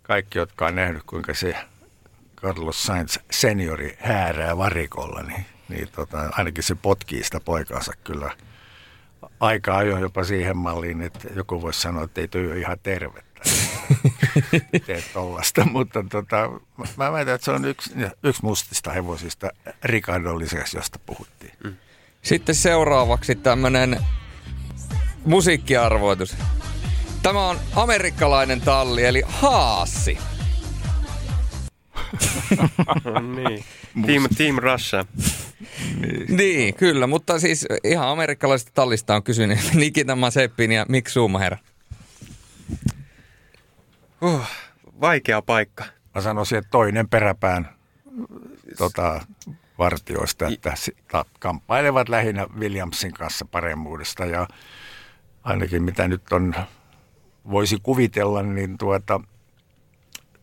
kaikki, jotka on nähnyt, kuinka se Carlos Sainz seniori häärää varikolla, niin, niin tota, ainakin se potkii sitä poikaansa kyllä aika ajoin jopa siihen malliin, että joku voisi sanoa, että ei ole ihan tervettä. Teet tollasta, mutta tota, mä väitän, että se on yksi, yksi mustista hevosista Ricardo lisäksi, josta puhuttiin. Mm. Sitten seuraavaksi tämmöinen musiikkiarvoitus. Tämä on amerikkalainen talli, eli Haassi. niin. Team, Team Russia. niin. niin, kyllä, mutta siis ihan amerikkalaisesta tallista on kysynyt Nikita Maseppin ja Mick Schumacher. Uh, vaikea paikka. Mä sanoisin, että toinen peräpään tota, vartioista, että kamppailevat lähinnä Williamsin kanssa paremmuudesta ja ainakin mitä nyt on, voisi kuvitella, niin tuota,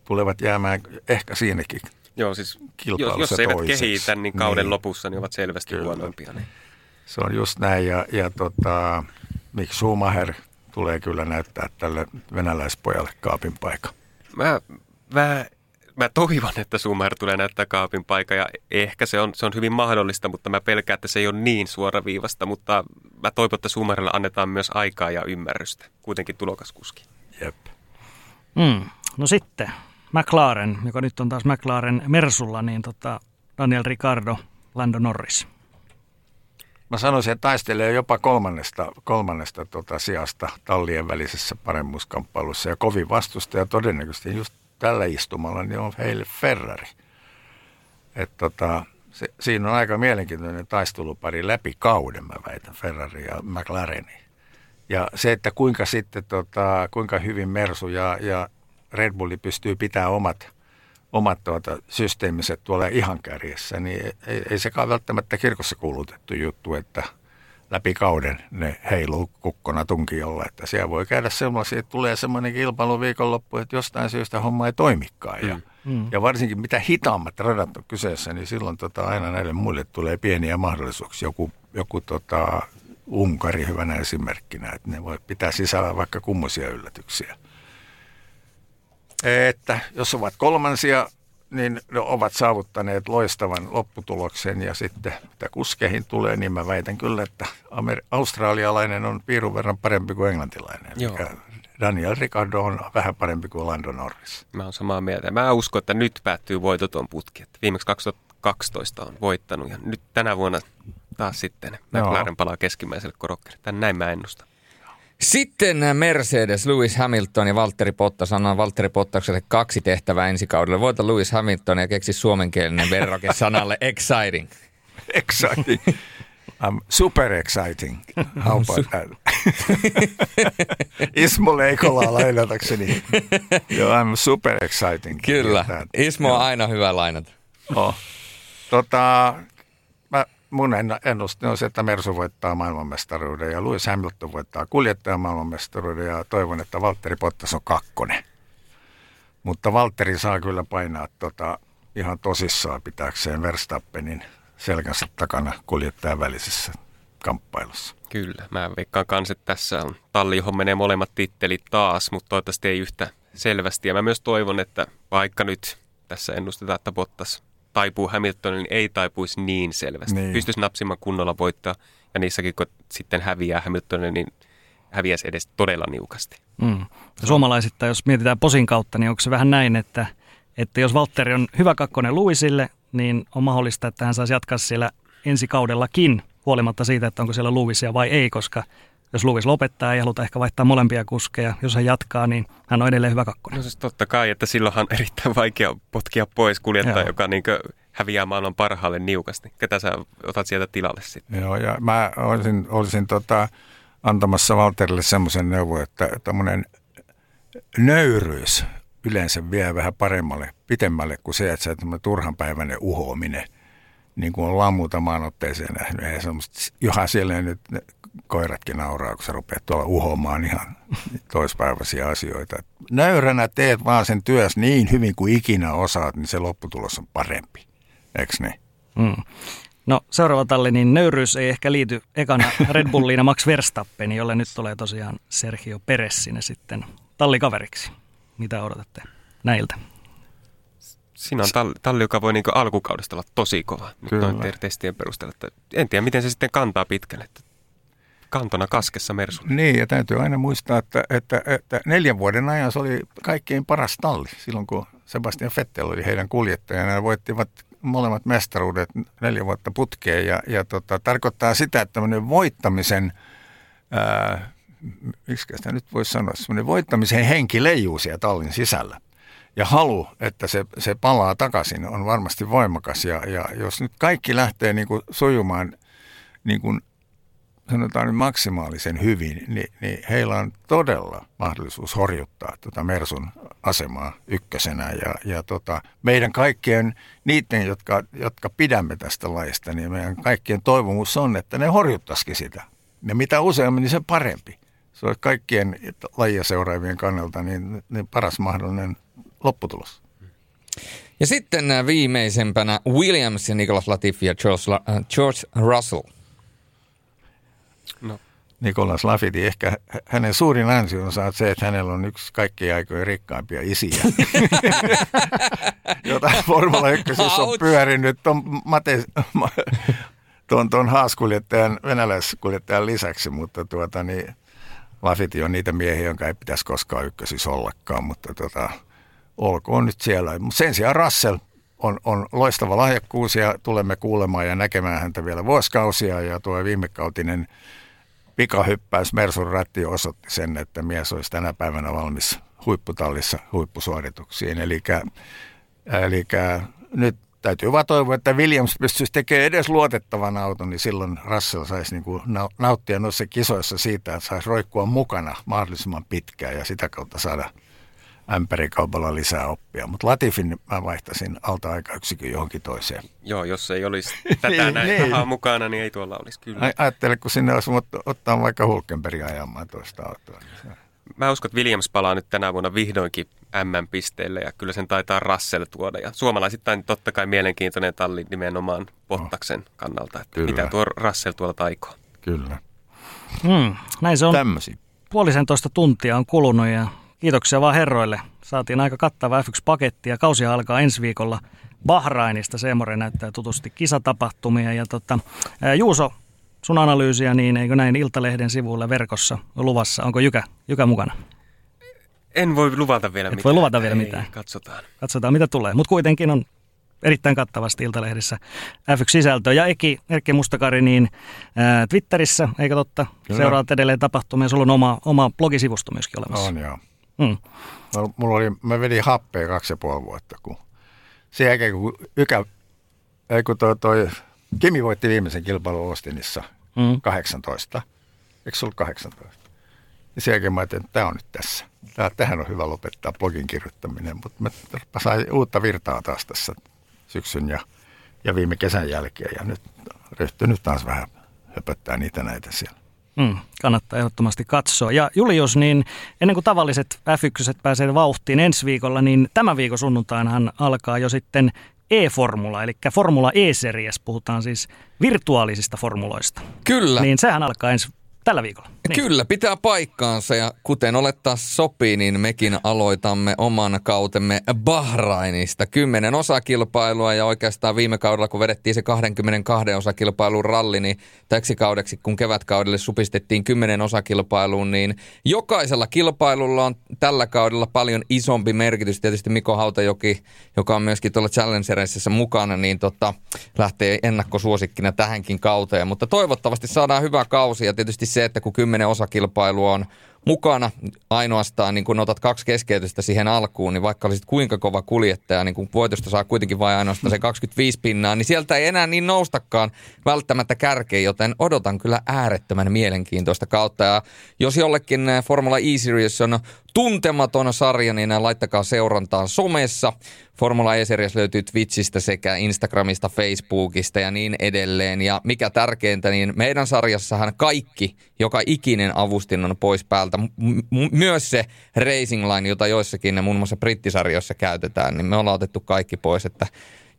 tulevat jäämään ehkä siinäkin Joo, siis jos, jos eivät toiseksi. kehitä, niin kauden niin. lopussa niin ovat selvästi Kyllä. huonompia. Niin. Se on just näin ja, ja tota, Mick Schumacher tulee kyllä näyttää tälle venäläispojalle kaapin paikka. Mä, mä, mä toivon, että Schumacher tulee näyttää kaapin paikka ja ehkä se on, se on hyvin mahdollista, mutta mä pelkään, että se ei ole niin suoraviivasta, mutta mä toivon, että Schumacherille annetaan myös aikaa ja ymmärrystä. Kuitenkin tulokaskuski. Jep. Mm. No sitten, McLaren, joka nyt on taas McLaren Mersulla, niin tota Daniel Ricardo, Lando Norris. Mä sanoisin, että taistelee jopa kolmannesta, kolmannesta tota sijasta tallien välisessä paremmuuskamppailussa ja kovin vastustaja todennäköisesti just tällä istumalla niin on heille Ferrari. Et tota, se, siinä on aika mielenkiintoinen taistelupari läpi kauden, mä väitän, Ferrari ja McLareni. Ja se, että kuinka sitten, tota, kuinka hyvin Mersu ja, ja Red Bulli pystyy pitämään omat, omat tuota, systeemiset tuolla ihan kärjessä, niin ei, ei sekaan välttämättä kirkossa kuulutettu juttu, että läpi kauden ne heiluu kukkona tunkiolla. Että siellä voi käydä sellaisia, että tulee semmoinen kilpailu viikonloppu, että jostain syystä homma ei toimikaan. Ja, mm. ja varsinkin mitä hitaammat radat on kyseessä, niin silloin tota, aina näille muille tulee pieniä mahdollisuuksia. Joku, joku tota, Unkari hyvänä esimerkkinä, että ne voi pitää sisällä vaikka kummoisia yllätyksiä että jos ovat kolmansia, niin ne ovat saavuttaneet loistavan lopputuloksen ja sitten mitä kuskeihin tulee, niin mä väitän kyllä, että Amer- australialainen on piirun verran parempi kuin englantilainen. Joo. Daniel Ricardo on vähän parempi kuin Lando Norris. Mä oon samaa mieltä. Mä uskon, että nyt päättyy voitoton putki. Että viimeksi 2012 on voittanut ja nyt tänä vuonna taas sitten McLaren palaa keskimmäiselle korokkeelle. Tän näin mä ennustan. Sitten Mercedes, Lewis Hamilton ja Valtteri Bottas. Annan Valtteri Bottakselle kaksi tehtävää ensi kaudelle. Voita Lewis Hamilton ja keksi suomenkielinen verroke sanalle exciting. exciting. I'm super exciting. How about that? Ismo Leikola lainatakseni. Joo, I'm super exciting. Kyllä. Ismo on aina hyvä lainata. Oh. Tota, mun ennuste on se, että Mersu voittaa maailmanmestaruuden ja Lewis Hamilton voittaa kuljettajan maailmanmestaruuden ja toivon, että Valtteri Bottas on kakkonen. Mutta Valtteri saa kyllä painaa tota, ihan tosissaan pitääkseen Verstappenin selkänsä takana kuljettajan välisessä kamppailussa. Kyllä, mä veikkaan kanssa, että tässä on talli, johon menee molemmat tittelit taas, mutta toivottavasti ei yhtä selvästi. Ja mä myös toivon, että vaikka nyt tässä ennustetaan, että Bottas taipuu Hamiltonin, niin ei taipuisi niin selvästi. Niin. Pystyisi napsimaan kunnolla voittaa ja niissäkin kun sitten häviää Hamiltonin, niin häviäisi edes todella niukasti. Mm. Suomalaisista, jos mietitään posin kautta, niin onko se vähän näin, että, että jos Valtteri on hyvä kakkonen Luisille, niin on mahdollista, että hän saisi jatkaa siellä ensi kaudellakin, huolimatta siitä, että onko siellä Luisia vai ei, koska jos Luvis lopettaa, ei haluta ehkä vaihtaa molempia kuskeja. Jos hän jatkaa, niin hän on edelleen hyvä kakkonen. No siis totta kai, että silloinhan on erittäin vaikea potkia pois kuljettaja, joka niin häviää maailman parhaalle niukasti. Ketä sä otat sieltä tilalle sitten? Joo, ja mä olisin, olisin tota, antamassa Valterille semmoisen neuvon, että tämmöinen nöyryys yleensä vie vähän paremmalle, pitemmälle kuin se, että se turhanpäiväinen uhoaminen – niin kuin ollaan muutamaan otteeseen nähnyt. Ei semmoista, johan siellä nyt koiratkin nauraa, kun sä rupeat tuolla uhomaan ihan toispäiväisiä asioita. Nöyränä teet vaan sen työs niin hyvin kuin ikinä osaat, niin se lopputulos on parempi. Eikö niin? Mm. No seuraava talli, niin nöyryys ei ehkä liity ekana Red Bulliin Max Verstappen, jolle nyt tulee tosiaan Sergio Perez sinne sitten tallikaveriksi. Mitä odotatte näiltä? Siinä on talli, talli joka voi niin alkukaudesta olla tosi kova nyt Kyllä. noin testien perusteella. Että en tiedä, miten se sitten kantaa pitkälle. Että kantona kaskessa Mersu. Niin, ja täytyy aina muistaa, että, että, että neljän vuoden ajan se oli kaikkein paras talli. Silloin kun Sebastian Vettel oli heidän kuljettajana ja voittivat molemmat mestaruudet neljä vuotta putkeen. Ja, ja tota, tarkoittaa sitä, että tämmöinen voittamisen, ää, miksi sitä nyt voisi sanoa, semmoinen voittamisen henki leijuu siellä tallin sisällä. Ja halu, että se, se palaa takaisin, on varmasti voimakas. Ja, ja jos nyt kaikki lähtee niin kuin sujumaan niin kuin sanotaan nyt maksimaalisen hyvin, niin, niin heillä on todella mahdollisuus horjuttaa tuota Mersun asemaa ykkösenä. Ja, ja tota, meidän kaikkien, niiden, jotka, jotka pidämme tästä laista, niin meidän kaikkien toivomus on, että ne horjuttaisikin sitä. Ja mitä useammin, niin se parempi. Se olisi kaikkien lajia seuraavien kannalta niin, niin paras mahdollinen lopputulos. Ja sitten äh, viimeisempänä Williams ja Nicholas Latifi ja George, La- äh, George Russell. No, Nikolas Lafiti, ehkä hä- hänen suurin ansionsa on se, että hänellä on yksi kaikkien aikojen rikkaimpia isiä, jota Formula 1 on pyörinyt ton, Mate, ma- ton, ton haaskuljettajan, venäläiskuljettajan lisäksi, mutta tuota, niin, Lafiti on niitä miehiä, jonka ei pitäisi koskaan ykkösissä ollakaan, mutta tota, olkoon nyt siellä. Mut Sen sijaan Russell on, on loistava lahjakkuus ja tulemme kuulemaan ja näkemään häntä vielä vuosikausia ja tuo viimekautinen pikahyppäys Mersun ratti osoitti sen, että mies olisi tänä päivänä valmis huipputallissa huippusuorituksiin. Eli, eli nyt täytyy vaan toivoa, että Williams pystyisi tekemään edes luotettavan auton, niin silloin Russell saisi niin kuin nauttia noissa kisoissa siitä, että saisi roikkua mukana mahdollisimman pitkään ja sitä kautta saada ämpärikaupalla lisää oppia. Mutta Latifin mä vaihtasin alta aikayksikön johonkin toiseen. joo, jos ei olisi tätä Niin, näin niin. rahaa mukana, niin ei tuolla olisi kyllä. Ai- Ajattele, kun sinne olisi ot- ottaa vaikka Hulkenberg ajamaan toista autoa. Niin Mä uskon, että Williams palaa nyt tänä vuonna vihdoinkin M-pisteelle ja kyllä sen taitaa Russell tuoda. Ja suomalaisittain totta kai mielenkiintoinen talli nimenomaan Bottaksen kannalta, että Kyllä. mitä tuo Russell tuolla taikoo. Kyllä. Hmm, näin se on. Tämmöisiä. Puolisentoista tuntia on kulunut ja kiitoksia vaan herroille. Saatiin aika kattava F1-paketti ja kausi alkaa ensi viikolla Bahrainista. Semore näyttää tutusti kisatapahtumia. Ja tota, Juuso, sun analyysiä, niin eikö näin Iltalehden sivuilla verkossa luvassa? Onko Jykä, Jykä mukana? En voi luvata vielä Et mitään. voi luvata vielä Ei, mitään. Katsotaan. Katsotaan mitä tulee. Mutta kuitenkin on erittäin kattavasti Iltalehdessä F1-sisältöä. Ja Eki, Erkki Mustakari, niin ää, Twitterissä, eikö totta? Kyllä. Seuraat edelleen tapahtumia. Sulla on oma, oma blogisivusto myöskin olemassa. On joo. Mm. Mulla- Mulla oli, mä vedin happea kaksi ja puoli vuotta, kun sen jälkeen kun Ykä, ei kun toi, toi, Kimi voitti viimeisen kilpailun Austinissa Mm. 18. Eikö se ollut 18? Ja sen jälkeen mä ajattelin, että tämä on nyt tässä. Tää, tähän on hyvä lopettaa blogin kirjoittaminen, mutta mä sain uutta virtaa taas tässä syksyn ja, ja viime kesän jälkeen. Ja nyt ryhtynyt taas vähän höpöttää niitä näitä siellä. Mm, kannattaa ehdottomasti katsoa. Ja Julius, niin ennen kuin tavalliset F1 pääsee vauhtiin ensi viikolla, niin tämän viikon sunnuntainahan alkaa jo sitten E-formula, eli Formula E-series, puhutaan siis virtuaalisista formuloista. Kyllä. Niin sehän alkaa ensi tällä viikolla. Niin. Kyllä, pitää paikkaansa ja kuten olettaa sopii, niin mekin aloitamme oman kautemme Bahrainista. Kymmenen osakilpailua ja oikeastaan viime kaudella, kun vedettiin se 22 osakilpailun ralli, niin täksi kaudeksi, kun kevätkaudelle supistettiin kymmenen osakilpailuun, niin jokaisella kilpailulla on tällä kaudella paljon isompi merkitys. Tietysti Miko Hautajoki, joka on myöskin tuolla Challengereissa mukana, niin tota, lähtee ennakkosuosikkina tähänkin kauteen. Mutta toivottavasti saadaan hyvä kausi ja tietysti se, että kun kymmenen osakilpailua on mukana ainoastaan, niin kun otat kaksi keskeytystä siihen alkuun, niin vaikka olisit kuinka kova kuljettaja, niin kun voitosta saa kuitenkin vain ainoastaan se 25 pinnaa, niin sieltä ei enää niin noustakaan välttämättä kärkeen, joten odotan kyllä äärettömän mielenkiintoista kautta. Ja jos jollekin eh, Formula E-Series on tuntematon sarja, niin laittakaa seurantaan somessa. Formula E-Series löytyy Twitchistä sekä Instagramista, Facebookista ja niin edelleen. Ja mikä tärkeintä, niin meidän sarjassahan kaikki, joka ikinen avustin on pois päältä. M- myös se Racing Line, jota joissakin muun muassa brittisarjoissa käytetään, niin me ollaan otettu kaikki pois, että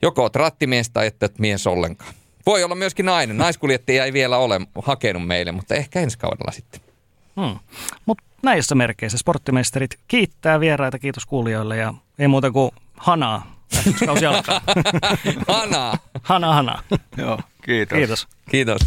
joko oot rattimies tai et oot mies ollenkaan. Voi olla myöskin nainen. Naiskuljettaja ei vielä ole hakenut meille, mutta ehkä ensi kaudella sitten. Hmm. Mutta näissä merkeissä sporttimeisterit kiittää vieraita, kiitos kuulijoille ja ei muuta kuin hanaa. Kausi alkaa. hanaa. Hana, hana. Joo, kiitos. Kiitos. Kiitos.